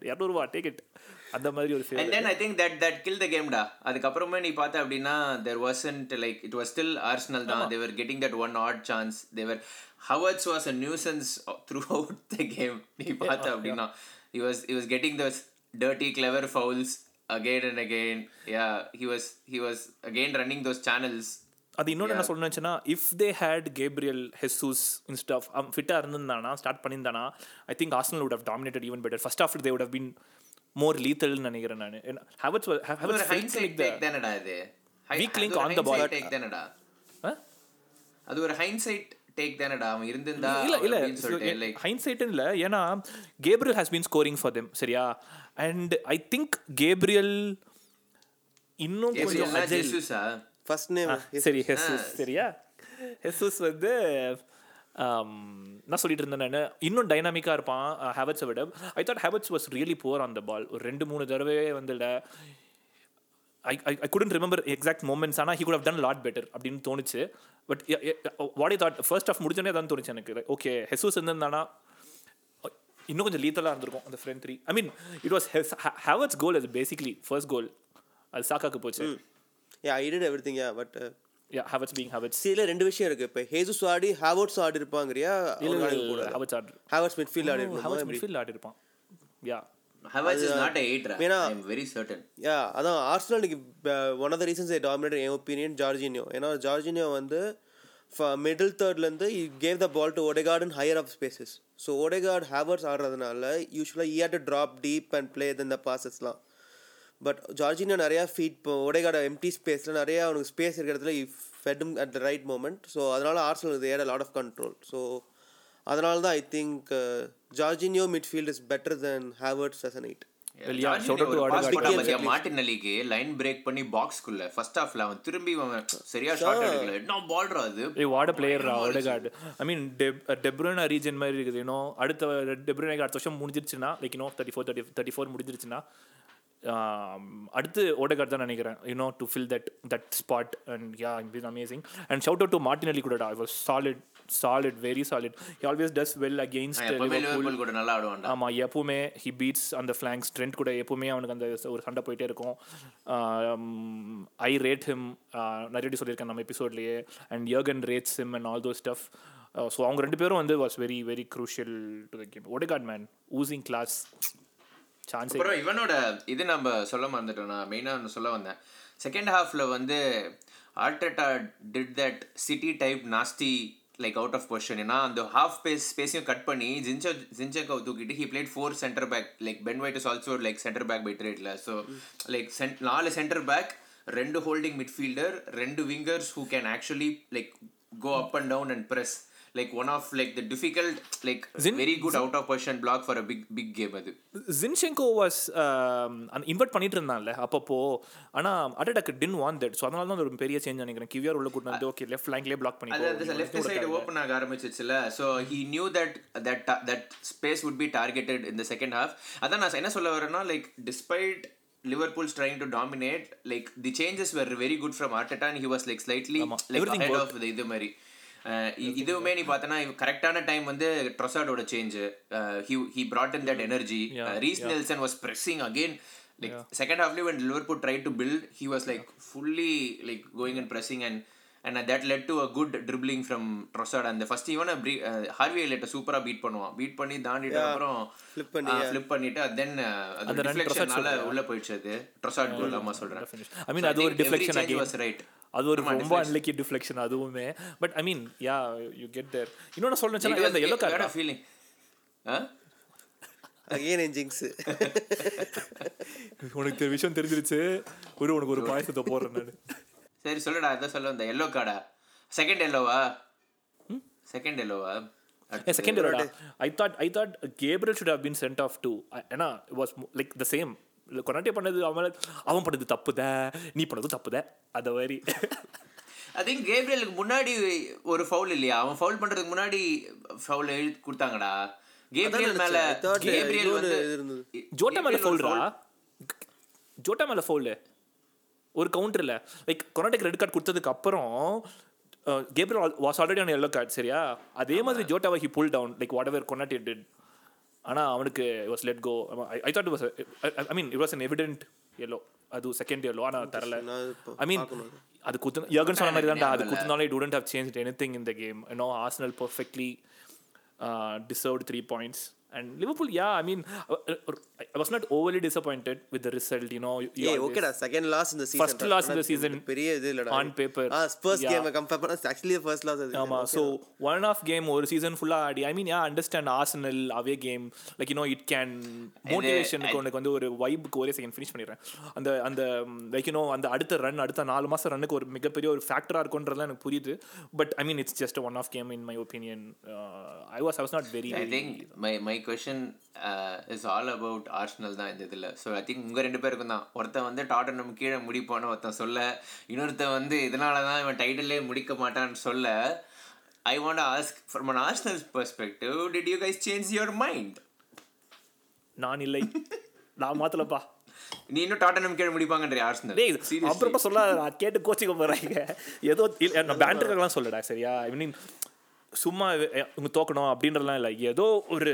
இரநூறுவா அந்த மாதிரி ஒரு and favour then I think that that kill the கேம்டா அதுக்கப்புறமே நீ பார்த்த அப்படின்னா there wasn't like it was still Arsenal தான். They were getting that one odd chance they were Havertz was a nuisance throughout the game நீ பார்த்த அப்படின்னா. He was he was getting those dirty clever fouls again and again. Yeah he was he was again running those channels. அது இன்னொன்று என்ன சொல்லணும்னுச்சுன்னா if they had Gabriel Jesus instead of ஃபிட்டாக இருந்திருந்தானா start பண்ணியிருந்தானா I think Arsenal would have dominated even better. First off they would have been more லீத்தல்னு நினைக்கிறேன் நான். Havertz ஹைன்சைட் like the தானடா இது ball. Take தானடா? அது ஒரு ஹைன்சைட் டேக் தானடா? அவன் இருந்திருந்தா இல்ல இல்ல ஹைன்சைட்னு இல்ல. ஏன்னா Gabriel has been scoring for them சரியா? அண்ட் ஐ திங்க் கேப்ரியல் இன்னும் கொஞ்சம் ஃபர்ஸ்ட் நேம் சரி ஹெசூஸ் சரியா? ஹெசூஸ் வந்து ஆம், நான் சொல்லிட்டு இருந்தேன் நான் இன்னும் டைனாமிக்காக இருப்பான் ஹேவட்ஸை விட. I thought Havertz was really poor on the ball ஒரு ரெண்டு மூணு தடவை வந்துட I I couldn't remember exact moments ஆனால் he could have done lot better அப்படின்னு தோணுச்சு. But what I thought first off முடிஞ்சோடனே தான் தோணுச்சு எனக்கு. ஓகே ஹெசூஸ் இருந்திருந்தானா? இன்னும் கொஞ்சம் லீத்தலாக இருந்திருக்கும் அந்த front three I mean it was Havertz goal அது பேசிக்லி ஃபர்ஸ்ட் கோல் அது சாக்காக்கு போச்சு. Yeah I did every thing yeah but being சில ரெண்டு விஷயம் இருக்கு. இப்போ ஹேசஸ் ஆடி ஹாவர்ட்ஸ் ஆடி இருப்பாங்கறியா? ஹாவர்ட்ஸ் மிட்ஃபீல்ட் ஆடி இருப்பாங்க மிட்ஃபீல்ட் ஆடி இருப்பான். Yeah Havertz is not a eight ஏன்னா- I am very certain yeah அதான் ஆர்சனலுக்கு one of the reasons I dominate N opinion Jorginho ஏன்னா ஜார்ஜினியோ வந்து middle தேர்ட்லேருந்து you gave the ball to Odegaard and higher off spaces so Odegaard Havertz ஆடுறதுனால யூஸ்வலாக he to drop deep and play இந்த பாசஸ்லாம் but Jorginho நிறையா feed இப்போ Odegaard empty ஸ்பேஸில் நிறையா அவனுக்கு ஸ்பேஸ் இருக்கிற இடத்துல ஃபெட்டும் at the right moment so அதனால ஆர்சனல் இது had lot of control so அதனால தான் I think Jorginho midfield is better then Havertz as an eight line break பண்ணி பாக்ஸ்க்குள்ள ஃபர்ஸ்ட் ஹாஃப்ல அவன் திரும்பி அவன் சரியா ஷாட் அடிக்கல என்ன பால்ரா அது? ஏய் what player Odegaard I mean De Bruyne region மாதிரி இருக்குது. இன்னும் அடுத்த டெப்ரோனாக்கு அடுத்த வருஷம் முடிஞ்சிருச்சுன்னா லைக் இன்னும் thirty four thirty thirty four முடிஞ்சிருச்சுன்னா அடுத்து ஓடகார்ட் தான் நினைக்கிறேன். You know to fill that that spot and yeah is amazing and shout out to Martinelli கூட I was solid solid very solid he always does well against கூட நல்லா ஆமாம் எப்பவுமே he beats அந்த flank strength கூட எப்பவுமே அவனுக்கு அந்த ஒரு சண்டை போயிட்டே இருக்கும். ஐ ரேட் ஹிம் நிறைய சொல்லியிருக்கேன் நம்ம எபிசோட்லேயே and Jurgen rates him and all those stuff so அவங்க ரெண்டு பேரும் வந்து was very very crucial to the game Odegaard man using class சான்ஸே அப்புறம் இவனோட இது நம்ம சொல்ல மறந்துட்டோம் நான் மெயினாக ஒன்று சொல்ல வந்தேன். செகண்ட் ஹாஃப்ல வந்து Arteta did that city type nasty like out of position ஏன்னா அந்த ஹாஃப் பேஸ் ஸ்பேஸையும் கட் பண்ணி ஜின்சோ ஜின்சோக்கோ தூக்கிட்டு he played four centre back like Ben White is also like centre back by ட்ரேட்ல so like நாலு சென்டர் பேக் ரெண்டு holding midfielder ரெண்டு wingers who can actually like go up and down and press like one of like the difficult like very good out of position block for a big big game அது. Zinchenko was invert பண்ணிட்டு இருந்தான்ல அப்பப்போ. ஆனால் அட்டடாக்கு didn't van that so அதனால தான் ஒரு பெரிய சேஞ்ச் நினைக்கிறேன். கிவியர் உள்ள கூட்டு வந்து ஓகே லெஃப்ட் லைன்லேயே பிளாக் அது பண்ணி லெஃப்ட் சைடு ஓப்பன் ஆக ஆரம்பிச்சிச்சுல. So he knew that that that space would be targeted இந்த செகண்ட் ஹாஃப் அதான் நான் என்ன சொல்ல வரேன்னா like despite Liverpool's trying to dominate like the changes were very good from Arteta and he was like slightly Everything off இது மாதிரி. இதுவுமே நீ பார்த்தனா கரெக்டான டைம் வந்து ட்ரொசாடோட change he he brought in that energy Reiss Nelson was again like second half when liverpool tried to build he was like fully like going and pressing and and that led to a good dribbling from Trossard and the first even Harvey எலைட்ட சூப்பரா beat பண்ணுவான் beat பண்ணி தாண்டிட்டு அப்புறம் flip பண்ணிட்டு தென் அது டிஃப்ளெக்ஷனால உள்ள போயிடுச்சு அது ட்ரொசாட் கோல் ஆமா சொல்றேன் I mean, அது ஒரு. வாஸ் ரைட் அது ஒரு ரொம்ப அன்லக்கி டிஃப்ளெக்ஷன் அதுவுமே. But I mean yeah you get there இன்னொன்று சொல்லணும்னா அந்த எல்லோ கார்டு ஃபீலிங் அகெயின் என் ஜிங்ஸ் உனக்கு இந்த விஷயம் தெரிஞ்சிருச்சு. ஒரு உனக்கு ஒரு பாயசத்தை போடுறேன் நான். சரி சொல்லுடா அதான் சொல்ல வந்த எல்லோ கார்டா செகண்ட் எல்லோவா செகண்ட் எல்லோவா second இயரோட I thought I thought Gabriel should have been sent off too ஏன்னா was like the same Konaté பண்ணது அவன் அவன் பண்ணது தப்புத நீ பண்ணது தப்புத அந்த மாதிரி. ஐ திங்க் கேப்ரியலுக்கு முன்னாடி ஒரு ஃபவுல் இல்லையா? அவன் ஃபவுல் பண்றதுக்கு முன்னாடி ஃபவுல் எழுதி கொடுத்தாங்கடா. கேப்ரியல் மேல கேப்ரியல் வந்து. ஜோட்டா மேல ஃபவுல்ரா ஜோட்டா மேல ஃபவுல் ஒரு கவுண்டர்ல லைக் கொனாட்டேக்கு ரெட் கார்டு கொடுத்ததுக்கு அப்புறம் Gabriel was already on yellow card சரியா? அதே மாதிரி ஜோட்டாவை he pull down like whatever Konaté did ஆனா அவனுக்கு was let go I thought was I mean it was an evident yellow அது செகண்ட் எல்லோ ஆனா தரல. ஐ மீன் அது. குத்து யகன் சொன்ன மாதிரி தான்டா அது குத்துனாலே it wouldn't have changed anything in the game. You know Arsenal perfectly uh, deserved three points. And Liverpool yeah I mean uh, uh, I was not overly disappointed with the result you know you ஏய் always- ஓகேடா second loss இந்த season First loss in the season பெரிய இது இல்லடா. on paper. ஆ Spurs Yeah. Game compare பண்ணா actually first loss அது. ஆமா ஸோ ஒன் ஆஃப் கேம் ஒரு சீசன் ஃபுல்லாக ஆடி I mean yeah understand Arsenal away game like you know it can மோட்டிவேஷனுக்கு உனக்கு வந்து ஒரு வைபுக்கு ஒரே செகண்ட் ஃபினிஷ் பண்ணிடுறேன். அந்த அந்த லைக் யூனோ அந்த அடுத்த ரன் அடுத்த நாலு மாதம் ரன்னுக்கு ஒரு மிகப்பெரிய ஒரு ஃபேக்டராக இருக்குன்றதுலாம் எனக்கு புரியுது. But I mean it's just one of game in my opinion I was I was not very I think my my question is all about Arsenal தான் இந்த இதில். ஸோ ஐ திங்க் உங்கள் ரெண்டு பேருக்கும் தான். ஒருத்தன் வந்து டாட்டனம் கீழே முடிப்பான்னு ஒருத்தன் சொல்ல இன்னொருத்தன் வந்து இதனால தான் இவன் டைட்டிலே முடிக்க மாட்டான்னு சொல்ல I want ask from an Arsenal perspective did you guys change your mind நான் இல்லை. நான் மாத்தலப்பா. நீ இன்னும் டாட்டனம் கீழே முடிப்பாங்கன்ற ஆர்ஸ்னல் டேய் அப்புறமா சொல்லாத நான் கேட்டு கோச்சிக்க போறாங்க ஏதோ நான் பேண்டருக்கெல்லாம் சொல்லடா சரியா? ஐ மீன் சும்மா இவங்க தோக்கணும் அப்படின்றதுலாம் இல்லை. ஏதோ ஒரு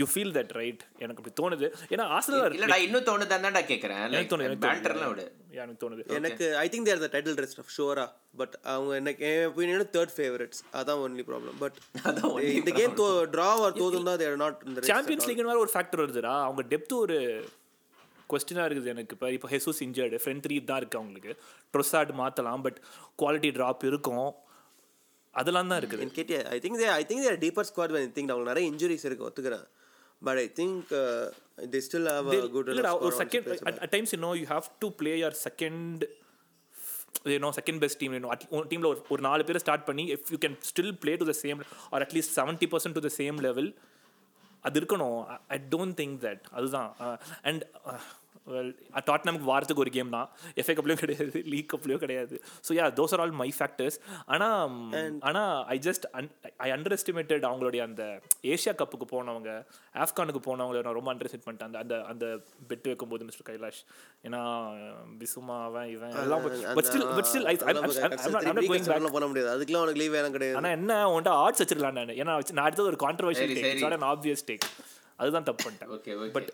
யூ ஃபீல் தட் ரைட் எனக்கு அப்படி தோணுது. ஏன்னா ஆசனல் இல்லடா இன்னும் தோணுதான் தான்டா கேட்குறேன் எனக்கு தோணுது எனக்கு பேண்டர்லாம் விடு. எனக்கு தோணுது. எனக்கு I think there the title rest of ஷோரா but அவங்க எனக்கு என் ஒப்பீனியன் தேர்ட் ஃபேவரட்ஸ் அதான் ஒன்லி ப்ராப்ளம் பட் அதான் only இந்த கேம் தோ ட்ரா ஆர் தோதும் தான் தேர் நாட் இந்த சாம்பியன்ஸ் லீக்னு வேற ஒரு ஃபேக்டர் வருதுடா. அவங்க டெப்த் ஒரு கொஸ்டினாக இருக்குது எனக்கு. இப்போ இப்போ ஹெசூஸ் இன்ஜர்டு ஃப்ரெண்ட் த்ரீ தான் இருக்குது அவங்களுக்கு. ட்ரொசாட் மாற்றலாம் பட் குவாலிட்டி ட்ராப் இருக்கும். அதெல்லாம் தான் இருக்குது. என் கேட்டியா I think I think they're deeper squad I think அவங்க நிறைய இன்ஜுரிஸ் இருக்கு ஒத்துக்கிறேன். But I think they still have a good இல்லடா ஒரு second at times you know you have to play your second you know second best team you know டீமில் ஒரு ஒரு நாலு பேர் ஸ்டார்ட் பண்ணி if you can still play to the same or at least seventy percent to the same level அது இருக்கணும். I don't think that அதுதான். And well டாட்னம்க்கு வாரத்துக்கு ஒரு கேம் தான். எஃப்ஏ கப்லேயும் கிடையாது லீக் கப்லேயும் கிடையாது. So yeah those are all my factors ஆனால் ஆனால் I just I underestimated அவங்களுடைய அந்த ஏஷியா கப்புக்கு போனவங்க ஆப்கானுக்கு போனவங்கள நான் ரொம்ப அண்டர் எஸ்டிமேட் பண்ணிட்டேன். அந்த அந்த பெட் வைக்கும்போது மிஸ்டர் கைலாஷ் ஏன்னா பிசுமா அவன் இவன் எல்லாம் but still but still I going back பண்ண முடியாது. அதுக்கெல்லாம் உனக்கு லீவ் வேணும் கிடையாது. ஆனா என்ன உன்ட்ட ஆர்ட்ஸ் வச்சிருக்கலாம் நான். ஏன்னா நான் அடுத்தது ஒரு controversial take. It's not obvious take அதுதான் தப்பு பண்ணிட்டேன். பட்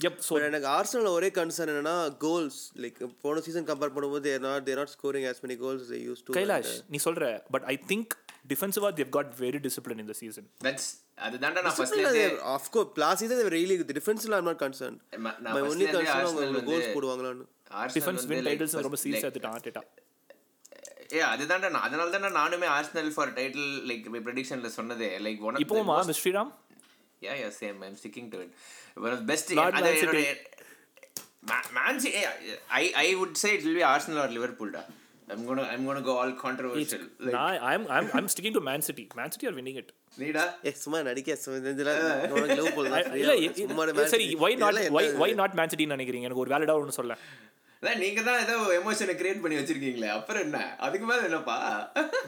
எப் ஸோ எனக்கு ஆர்சனல் ஒரே கன்சர்ன் என்னன்னா கோல்ஸ் லைக் போன சீசன் கம்பேர் பண்ணும்போது they're not they're not scoring as many goals they used to Kailash நீ சொல்ற பட் ஐ திங்க் டிஃபென்சிவா தேவ் காட் வெரி டிசிப்ளின் இந்த சீசன் தட்ஸ் அதுதான்டா நான் they- of course last season they were really good. Defensively I'm not concerned. ம- நான் my first only ல இருந்தே concern அவங்க கோல்ஸ் போடுவாங்களான்னு. டிஃபென்ஸ் வின் டைட்டில்ஸ் ரொம்ப சீரியஸ் எடுத்துட்டான் ஆர்டேட்டா ஏ அதுதான்டா நான் அதனால தான்டா நானுமே ஆர்சனல் ஃபார் டைட்டில் லைக் ப்ரெடிக்ஷன்ல சொன்னதே like one of இப்போமா miss Sriram? Yeah yeah same I am sticking to it one of best Not Man City. Man City I I would say it will be Arsenal or Liverpool டா I'm gonna I'm gonna go all controversial like நான் I'm I'm I'm sticking to Man City Man City or winning it நீடா ஏ சும்மா நடிக்க சும்மா இதெல்லாம் உனக்கு Liverpool தான். இல்ல free ஆ சும்மா Man சரி City. ஒய் நாட் இதெல்லாம் ஒய் என்ன- ஒய் நாட் மேன் சிட்டின்னு நினைக்கிறீங்க? எனக்கு ஒரு வேலிடா ஒன்று சொல்ல அதான் நீங்க தான் ஏதோ எமோஷனை கிரியேட் பண்ணி வச்சிருக்கீங்களே அப்புறம் என்ன? அதுக்கு மேல என்னப்பா?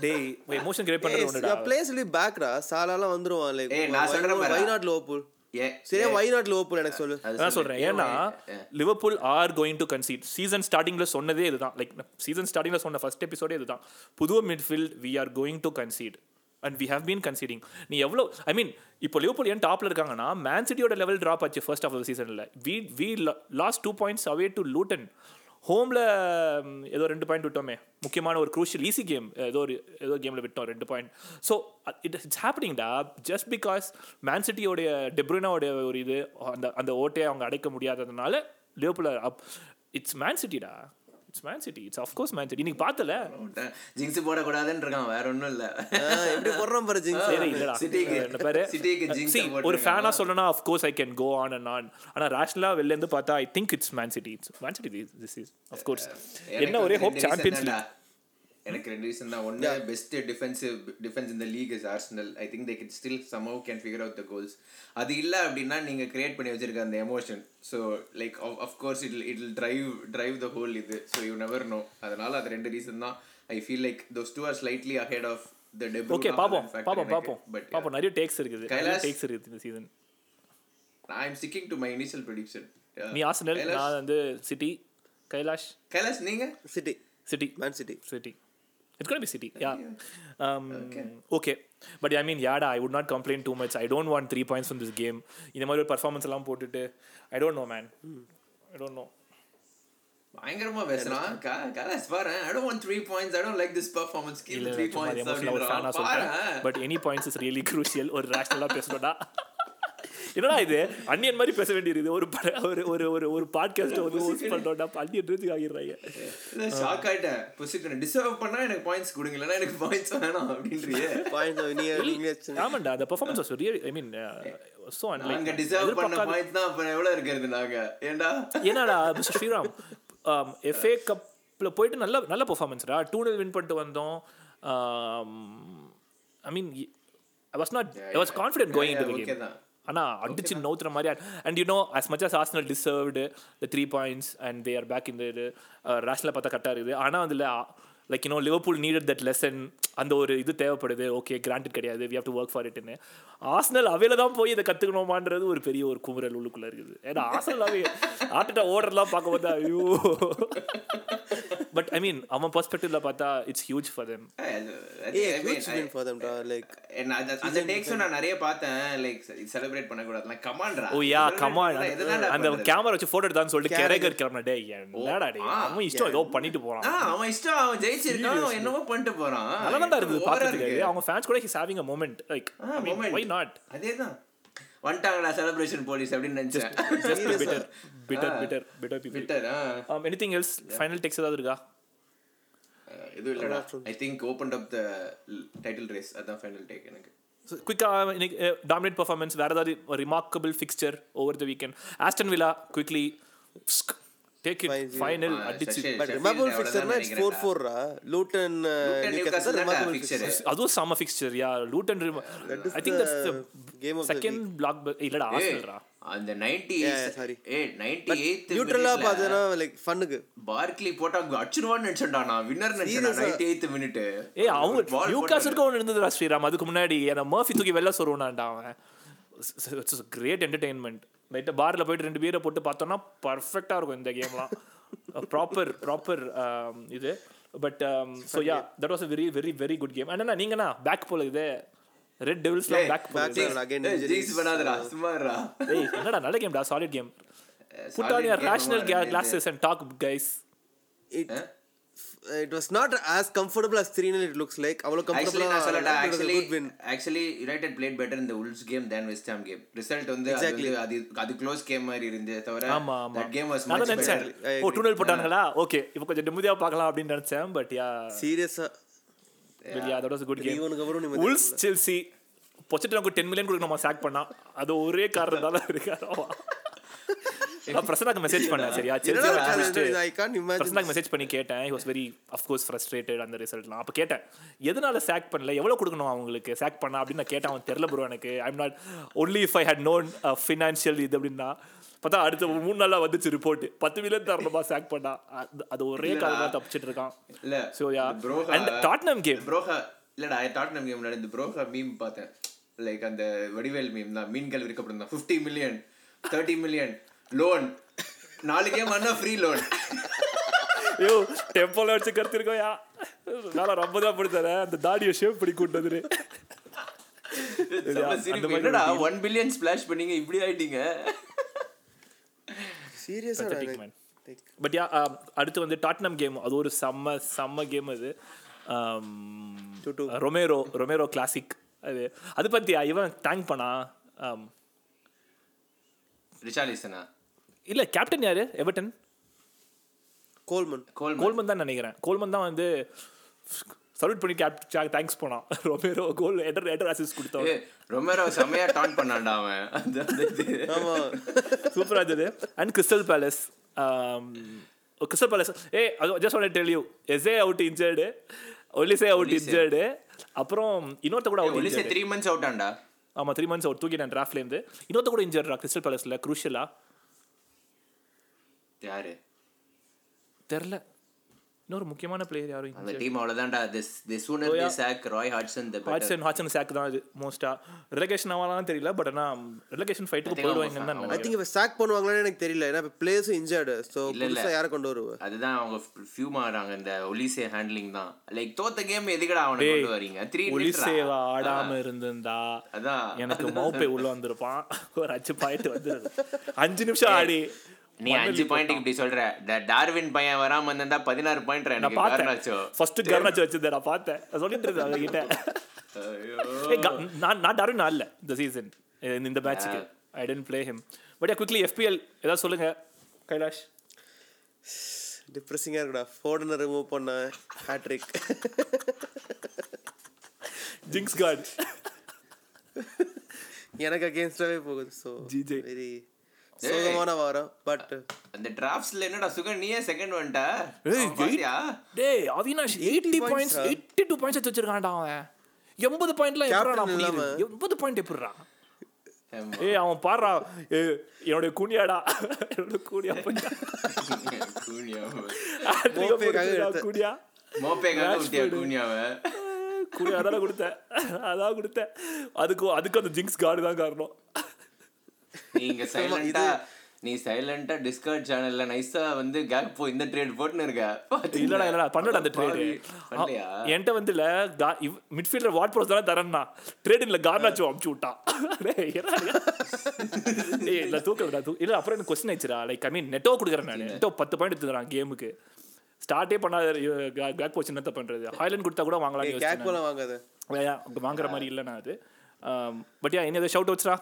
டேய் எமோஷன் கிரியேட் பண்றது ஒண்ணுடா be back டா. சாலாலாம் வந்துருவான் லைக் ஏய், நான் சொல்றேன் பாரு. வை நாட் லிவர்பூல் ஏ சரியா வை நாட் லிவர்பூல் எனக்கு சொல்லு. அது அதான். சொல்றேன் ஏன்னா Liverpool are going to concede season ஸ்டார்டிங்ல சொன்னதே இதுதான். லைக் சீசன் ஸ்டார்டிங்ல சொன்ன ஃபர்ஸ்ட் எபிசோடே இதுதான். புது midfield we are going to concede and we have been conceding நீ எவ்வளோ ஐ மீன் இப்போ லிவர்பூல் ஏன் டாப்ல இருக்காங்கன்னா மேன் சிட்டியோட லெவல் ட்ராப் ஆச்சு ஃபர்ஸ்ட் ஆஃப் த சீசன்ல we we lost two points away to Luton ஹோமில் ஏதோ ரெண்டு பாயிண்ட் விட்டோமே. முக்கியமான ஒரு க்ரூஷியல் ஈஸி கேம் ஏதோ ஒரு ஏதோ கேமில் விட்டோம் ரெண்டு பாயிண்ட் ஸோ இட் இட்ஸ் ஹேப்பனிங்டா ஜஸ்ட் பிகாஸ் மேன் சிட்டியோடைய டெப்ரினாவுடைய ஒரு இது அந்த அந்த ஓட்டையை அவங்க அடைக்க முடியாததுனால லியோபுலர் up it's man சிட்டிடா it's Man City it's of course Man City இன்னைக்கு பார்த்தல ஜிங்ஸ் போடக்கூடாதுன்னு இருக்கான் வேற ஒண்ணும் இல்ல. எப்படி போடுறான் பாரு ஜிங்ஸ் சரி இல்லடா. சிட்டிக்கு- என்ன பாரு? சிட்டிக்கு ஒரு. ஃபேனா சொல்லணும்னா of course I can go on and on ஆனா ரேஷனலா வெளில இருந்து பார்த்தா I think it's Man City it's Man City this is of course என்ன ஒரே ஹோப் சாம்பியன்ஸ். லீக் எனக்கு ரெண்டு ரீசன் தான். ஒன்னு பெஸ்ட் டிஃபென்சிவ் டிஃபென்ஸ் இந்த league is Arsenal I think they can still somehow can figure out the goals அது இல்ல அப்படின்னா நீங்க கிரியேட் பண்ணி வச்சிருக்க அந்த emotion so like of course it it drive drive the whole இது. ஸோ யூ நெவர் நோ அதனால அது ரெண்டு ரீசன் தான். I feel like those two are slightly ahead of the depth okay பாப்போம் பாப்போம் பாப்போம். பட் பாப்போம் நிறைய டேக்ஸ் இருக்குது. நிறைய கைலாஷ். டேக்ஸ் இருக்குது இந்த season I am sticking to my initial prediction நீ ஆர்சனல் நான் வந்து சிட்டி கைலாஷ் கைலாஷ் நீங்க? City City Man City City. It's gonna be City, yeah. Um, okay. But I mean, Yada, I would not complain too much. I don't want three points from this game. இந்த மாதிரி ஒரு performance எல்லாம் போட்டுட்டு I don't know man I don't know பயங்கரமா பேசுறான். கைலாஷ் பாரு. I don't want 3 points I don't like this performance keep 3 points but any points is really crucial ஒரு ரேஷனலா பேசணும்டா. என்னடா இது? அன்னியன் மாதிரி பேச வேண்டியது ஒரு பட- ஒரு ஒரு ஒரு ஒரு பாட்காஸ்ட் வந்து ஹோஸ்ட் பண்றோம்டா. அன்னியன் ரேஞ்சுக்கு ஆகிடுறாங்க. ஷாக் ஆயிட்டேன். பொசிஷன் டிசர்வ் பண்ணா எனக்கு பாயிண்ட்ஸ் கொடுங்க. எனக்கு பாயிண்ட்ஸ் வேணாம் அப்படின்றியே. நீங்க ஆமாண்டா. அந்த performance was real I mean so நாங்க டிசர்வ் பண்ண பாயிண்ட்ஸ் தான். அப்புறம் எவ்வளவு இருக்கிறது நாங்க? ஏன்டா என்னடா மிஸ்டர் ஸ்ரீராம்? எஃப்ஏ கப்பில் போயிட்டு நல்ல நல்ல பெர்ஃபார்மன்ஸ்டா டூ. நெல் வின் பண்ணிட்டு வந்தோம். I mean I was not I was confident going in to okay game தான். ஆனால் அடிச்சு நவுத்துற மாதிரி and you know as much as Arsenal deserved the three points and they are back இந்த இது ரேஷனில் பார்த்தா கரெக்டாக இருக்குது. ஆனால் அதில் like you know Liverpool needed that lesson அந்த ஒரு இது தேவைப்படுது. ஓகே கிராண்டட் கிடையாது. We have to work for இட்னு Arsenal அவையில தான் போய் இதை கற்றுக்கணுமான்றது ஒரு பெரிய ஒரு குமுறல் உள்ளுக்குள்ளே இருக்குது. ஏன்னா ஆர்சனல் அவை ஆட்டுட்ட ஓடுறதுலாம் பார்க்கும்போது ஐயோ. பட் ஐ மீன் அவன் பர்ஸ்பெக்டிவ்ல பார்த்தா it's huge for them like அந்த- டேக்ஸும் நான் நிறைய பார்த்தேன். லைக் செலிப்ரேட் பண்ணக்கூடாது. கமான்டா ஓ யா கமான் அந்த கேமரா வச்சு போட்டோ எடுத்தான்னு சொல்லிட்டு கேரகர் கிளம்பின டே என்னடா டே ஆ, அவன் இஷ்டம் ஏதோ பண்ணிட்டு போறான். அவன் இஷ்டம். அவன் அவன் என்னமோ பண்ணிட்டு போறான். நல்லா தான் இருக்குது. அவங்க ஃபேன்ஸ் கூட he's having a moment like ah, moment. Why not அதேதான். வந்துட்டாங்களா செலிப்ரேஷன் போலீஸ் அப்படின்னு நினைச்சேன். Bitter bitter bitter bitter people Twitter anything else final takes ஏதாவது இருக்கா? இது இல்லடா. I think open up the title race அதான் ஃபைனல் டேக் எனக்கு. குயிக்காக இன்னைக்கு டாமினேட் பர்ஃபார்மன்ஸ் வேறு ஏதாவது remarkable fixture over the weekend Aston Villa quickly take it final அடிச்சு பட் அவ்வளவுதான் ஃபிக்சர்னா இட்ஸ் ஃபோர் ஃபோர்ரா லூட்டன் Newcastle தான்டா fixture. அதுவும் செம்ம fixture yeah? Luton I think that's game of the second block இல்லடா ஆஸ்டல்ரா அந்த 98 Yeah, sorry. ஏ 98th நியூட்ரலா பார்த்தனா லைக் ஃபன்னுக்கு பார்க்லி போட்டா அடிச்சிருவான்னு நினைச்சேன்டா நான். வின்னர் நினைச்சேன் 98th மினிட் ஏய் அவங்க நியூகாஸ்லுக்கு ஒன்று இருந்ததுடா ஸ்ரீராம். அதுக்கு முன்னாடி அந்த மர்ஃபி தூக்கி வெளில சொல்லுவான்டா அவன். இட்ஸ் கிரேட் என்டர்டெயின்மெண்ட் லைட்டாக பாரில் போயிட்டு ரெண்டு பேரை போட்டு பார்த்தோம்னா பர்ஃபெக்டாக இருக்கும் இந்த கேம்லாம் ப்ராப்பர் ப்ராப்பர் இது. But so yeah that was a very very very good game அண்ணா நீங்கண்ணா பேக் போல இது. ரெட் டெவில்ஸ்லாம் பேக் சும்மாடா ஏய் என்னடா நல்ல கேம்டா solid game put on your rational glasses and talk guys it it was not as comfortable as 3 it looks like. அவ்வளவு actually நான் win actually United played better இந்த Wolves game then West Ham game result வந்து அது வந்து அது அது close game மாதிரி இருந்தே தவிர ஆமா ஆமா. That game was much better oh two-nil போட்டானுங்களா? ஓகே இப்போ கொஞ்சம் நிம்மதியா பார்க்கலாம் அப்படின்னு நினைச்சேன் பட் யா சீரியஸா yeah that was good game இவனுக்கு அப்புறம் உல்ஸ் செல்சி பொச்சிட்டு டென் மில்லியன் கொடுக்கணுமா சாக் பண்ணா? அது ஒரே காரணத்தால இருக்காரு? பிரசனாக்கு மெசேஜ் பண்ணேன் சரியா? பிரசனாக்கு மெசேஜ் பண்ணி கேட்டேன். He was very of course frustrated அந்த ரிசல்ட்லாம் அப்போ கேட்டேன் எதனால சாக் பண்ணல? எவ்வளோ கொடுக்கணும் அவங்களுக்கு? சாக் பண்ணா? அப்படின்னு நான் கேட்டேன் அவன் தெரில ப்ரோ எனக்கு. I'm not only if I had known financial இது அப்படின்னா. பார்த்தா அடுத்த மூணு நாளா வந்துச்சு ரிப்போர்ட் பத்து மில்லியன் தரணுமா சாக் பண்ணா? அது- ஒரே காரணமாக தப்பிச்சிட்டு இருக்கான். இல்ல so yeah and Tottenham game ப்ரோஹா இல்லடா டாட்னம் கேம் நடந்து ப்ரோஹா மீம் பார்த்தேன். லைக் அந்த வடிவேல் மீம் தான். மீன்கள் விற்கப்படும் தான் fifty million thirty million loan நாலு கேம் ஆனா ஃப்ரீ லோன் ஐயோ டெம்போல வச்சு கருத்திருக்கோயா நான் ரொம்ப தான் படுத்தார அந்த தாடியை ஷேப் பண்ணி கூட்டு வந்துரு அந்த மாதிரி என்னடா ஒன் பில்லியன் ஸ்பிளாஷ் பண்ணீங்க இப்படி ஆயிட்டீங்க? சீரியஸா. பட் யா அடுத்து வந்து டாட்னம் கேம் அது ஒரு செம்ம செம்ம கேம் அது. ரொமேரோ ரொமேரோ கிளாசிக் அது அது பத்தியா? இவன் தேங்க் பண்ணா? Um, ரிச்சாலிசனா இல்ல கேப்டன் யாரு? எவர்டன் கோல்மன் கோல் கோல்மன் தான் நினைக்கிறேன். கோல்மன் தான் வந்து சல்யூட் பண்ணி கேப் தேங்க்ஸ் பண்ணான் Romero goal Eder Eder assist கொடுத்தவன். ரொமேரோ செம்மையா டான் பண்ணான்டா அவன். ஆமா. சூப்பரா இருந்தது. And Crystal Palace Crystal Palace a just one tell you Eze out injured Olise out injured அப்புறம் இன்னொருத்த கூட out Olise three months out ஆண்டா? ஆமா த்ரீ மந்த்ஸ் அவுட் தூக்கிட்டேன் டிராஃப்ட்லேருந்து இன்னொருத்த கூட இன்ஜர்டா கிறிஸ்டல் பேலஸ்ல குரூஷியலா யாரு தெரில இன்னொரு முக்கியமான பிளேயர் யாரும் அந்த team அவ்வளவுதான்டா. This the sooner the sack Roy Hodgson the better Hodgson Hodgson sack தான் இது மோஸ்டா ரிலகேஷன் ஆகலாம் தெரியல பட் ஆனா ரிலகேஷன் ஃபைட்டுக்கு போயிடுவாங்கன்னு தான் ஐ திங்க் இப்ப சாக் பண்ணுவாங்களான்னு எனக்கு தெரியல. ஏன்னா இப்ப பிளேயர்ஸும் இன்ஜர்டு சோ. புதுசா யாரை கொண்டு வருவ? அதுதான் அவங்க ஃபியூம் ஆறாங்க இந்த ஒலிசே ஹேண்ட்லிங் தான். லைக் தோத்த கேம் எதுக்குடா அவனை கொண்டு வரீங்க? த்ரீ ஒலிசேவா ஆடாம இருந்திருந்தா அதான். எனக்கு மௌப்பே உள்ள வந்திருப்பான். ஒரு அஞ்சு பாயிண்ட் வந்து அஞ்சு நிமிஷம் ஆடி. நீ அஞ்சு பாயிண்ட் இப்படி சொல்ற. டார்வின் பையன் வராம இருந்தா பதினாறு பாயிண்ட் நான் எனக்கு காரணாச்சோ? ஃபர்ஸ்ட் கர்னாச்சு வச்சிருந்தேன் நான் பார்த்தேன். நான் சொல்லிட்டு இருந்தேன் க- நான் நான் டார்வின் ஆடல இந்த சீசன் இந்த மேட்ச்சுக்கு I tend play him but quickly EFL ஏதாவது சொல்லுங்க கைலாஷ்? டிப்ரெசிங்கா இருக்குடா. ஃபோர்டனை ரிமூவ் பண்ண ஹேட்ரிக் ஜிங்ஸ் கார்டு எனக்கு அகேன்ஸ்டாவே போகுது ஸோ GJ. வெரி சோகமான வாரம் பட் அந்த டிராஃப்ட்ஸ்ல என்னடா சுகர் நீயே செகண்ட் வந்துட்ட? ஏய்? டேய் அவினாஷ் எயிட்டி points பாயிண்ட்ஸ் ஆ? எயிட்டி டூ பாயிண்ட்ஸ் வச்சிருக்கான்டா அவன். எண்பது பாயிண்ட்லாம் எப்படா Captain இல்லாம. எண்பது பாயிண்ட் எப்படிடா? ஆமா. ஏய் அவன் பாடுறா. ஏய், என்னுடைய கூனியாடா. என்னோட கூனியா பண்ணா கூனியா. எடுத்த- கூனியா? மோப்பேக்காக விட்டியா கூனியாவை? கூனியா அதான் கொடுத்தேன். அதான் கொடுத்தேன். அதுக்கு அதுக்கு அந்த ஜிங்ஸ் கார்டு தான் காரணம். நீங்க சைலண்டா நீ சைலண்டா டிஸ்கார்ட் சேனல்ல நைஸா வந்து கேப் போ இந்த ட்ரேட் போட்டுன்னு இருக்க? இல்லடா இல்லடா பண்ணடா அந்த ட்ரேடு என்கிட்ட வந்து இல்ல மிட்ஃபீல்டர் வாட் ப்ரோஸ் தானே தரேன்னா. ட்ரேடிங்ல கார்னாச்சோ அமுச்சு விட்டான். இல்ல தூக்கலடா தூ இல்ல அப்புறம் எனக்கு கொஸ்டின் ஆயிடுச்சுடா. லைக் ஐ மீன் நெட்டோ கொடுக்குறேன் நான். நெட்டோ பத்து பாயிண்ட் எடுத்துக்கிறான் கேமுக்கு ஸ்டார்ட்டே பண்ணாத பேக் போச்சு என்னத்த பண்றது? ஹைலண்ட் கொடுத்தா கூட வாங்கலாம் கேக் போல வாங்காத. வாங்குற மாதிரி இல்லை நான் அது. பட் யா என்ன shout அவுட்ஸ்ரா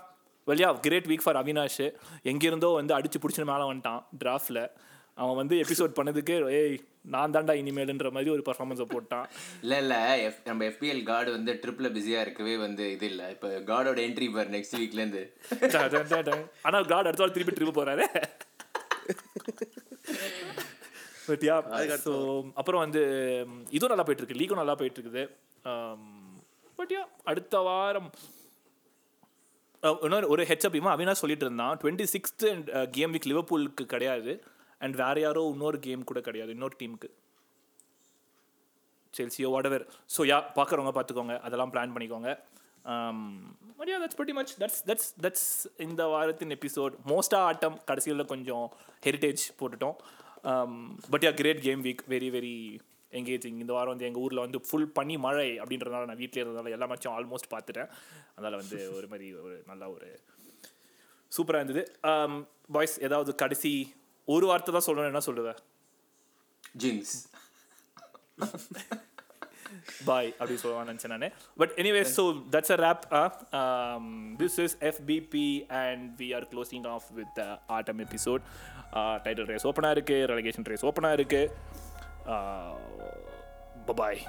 well yeah great week for Avinash. எங்கிருந்தோ வந்து அடிச்சு பிடிச்சிட்டு மேலே வந்துட்டான் டிராஃப்டில் அவன் வந்து எபிசோட் பண்ணதுக்கு ஏய் நான் தான்டா இனிமேலுன்ற மாதிரி ஒரு பர்ஃபார்மன்ஸை போட்டான். இல்ல இல்ல F- நம்ம எஃபிஎல் கார்டு வந்து ட்ரிப்ல பிஸியா இருக்கவே வந்து இது இல்ல. இப்ப கார்டோட என்ட்ரி பார் நெக்ஸ்ட் வீக்ல இருந்து. ட- ட- ட- ட. ஆனா காட் அடுத்த வாரம் திருப்பி ட்ரிப் போறாரு. பட் யா ஸோ அப்புறம் வந்து இதுவும் நல்லா போயிட்டு இருக்கு. லீக்கும் நல்லா போயிட்டு இருக்குது. பட் யா அடுத்த வாரம் இன்னொரு ஒரு ஹெச்அப் இவன் அவினா சொல்லிட்டு இருந்தான் twenty sixth and game week லிவர்பூலுக்கு கிடையாது. அண்ட் வேற யாரோ இன்னொரு கேம் கூட கிடையாது இன்னொரு டீமுக்கு செல்சியோ வாடவர் ஸோ யா பார்க்குறவங்க பார்த்துக்கோங்க அதெல்லாம் பிளான் பண்ணிக்கோங்க. Um, yeah that's pretty much that's that's that's இந்த வாரத்தின் எபிசோட் மோஸ்ட்டாக ஆட்டம் கடைசியில் கொஞ்சம் ஹெரிட்டேஜ் போட்டுட்டோம். But yeah great game week very very engaging இந்த வாரம் வந்து எங்கள் ஊரில் வந்து ஃபுல் பனி மழை அப்படின்றதுனால நான் வீட்டில் இருந்ததால எல்லா மேட்சும் ஆல்மோஸ்ட் பார்த்துட்டேன். அதனால் வந்து ஒரு மாதிரி ஒரு நல்ல ஒரு சூப்பராக இருந்தது. பாய்ஸ் ஏதாவது கடைசி ஒரு வார்த்தை தான் சொல்லணும் என்ன சொல்லுவேன் ஜிங்ஸ் பாய் அப்படி சொல்லுவான்னு நினச்சேன் நான். But anyway so that's a wrap this is FBB and we are closing off with atom episode title race ஓப்பனாக இருக்குது ரெலகேஷன் ரேஸ் ஓப்பனாக இருக்குது பாய்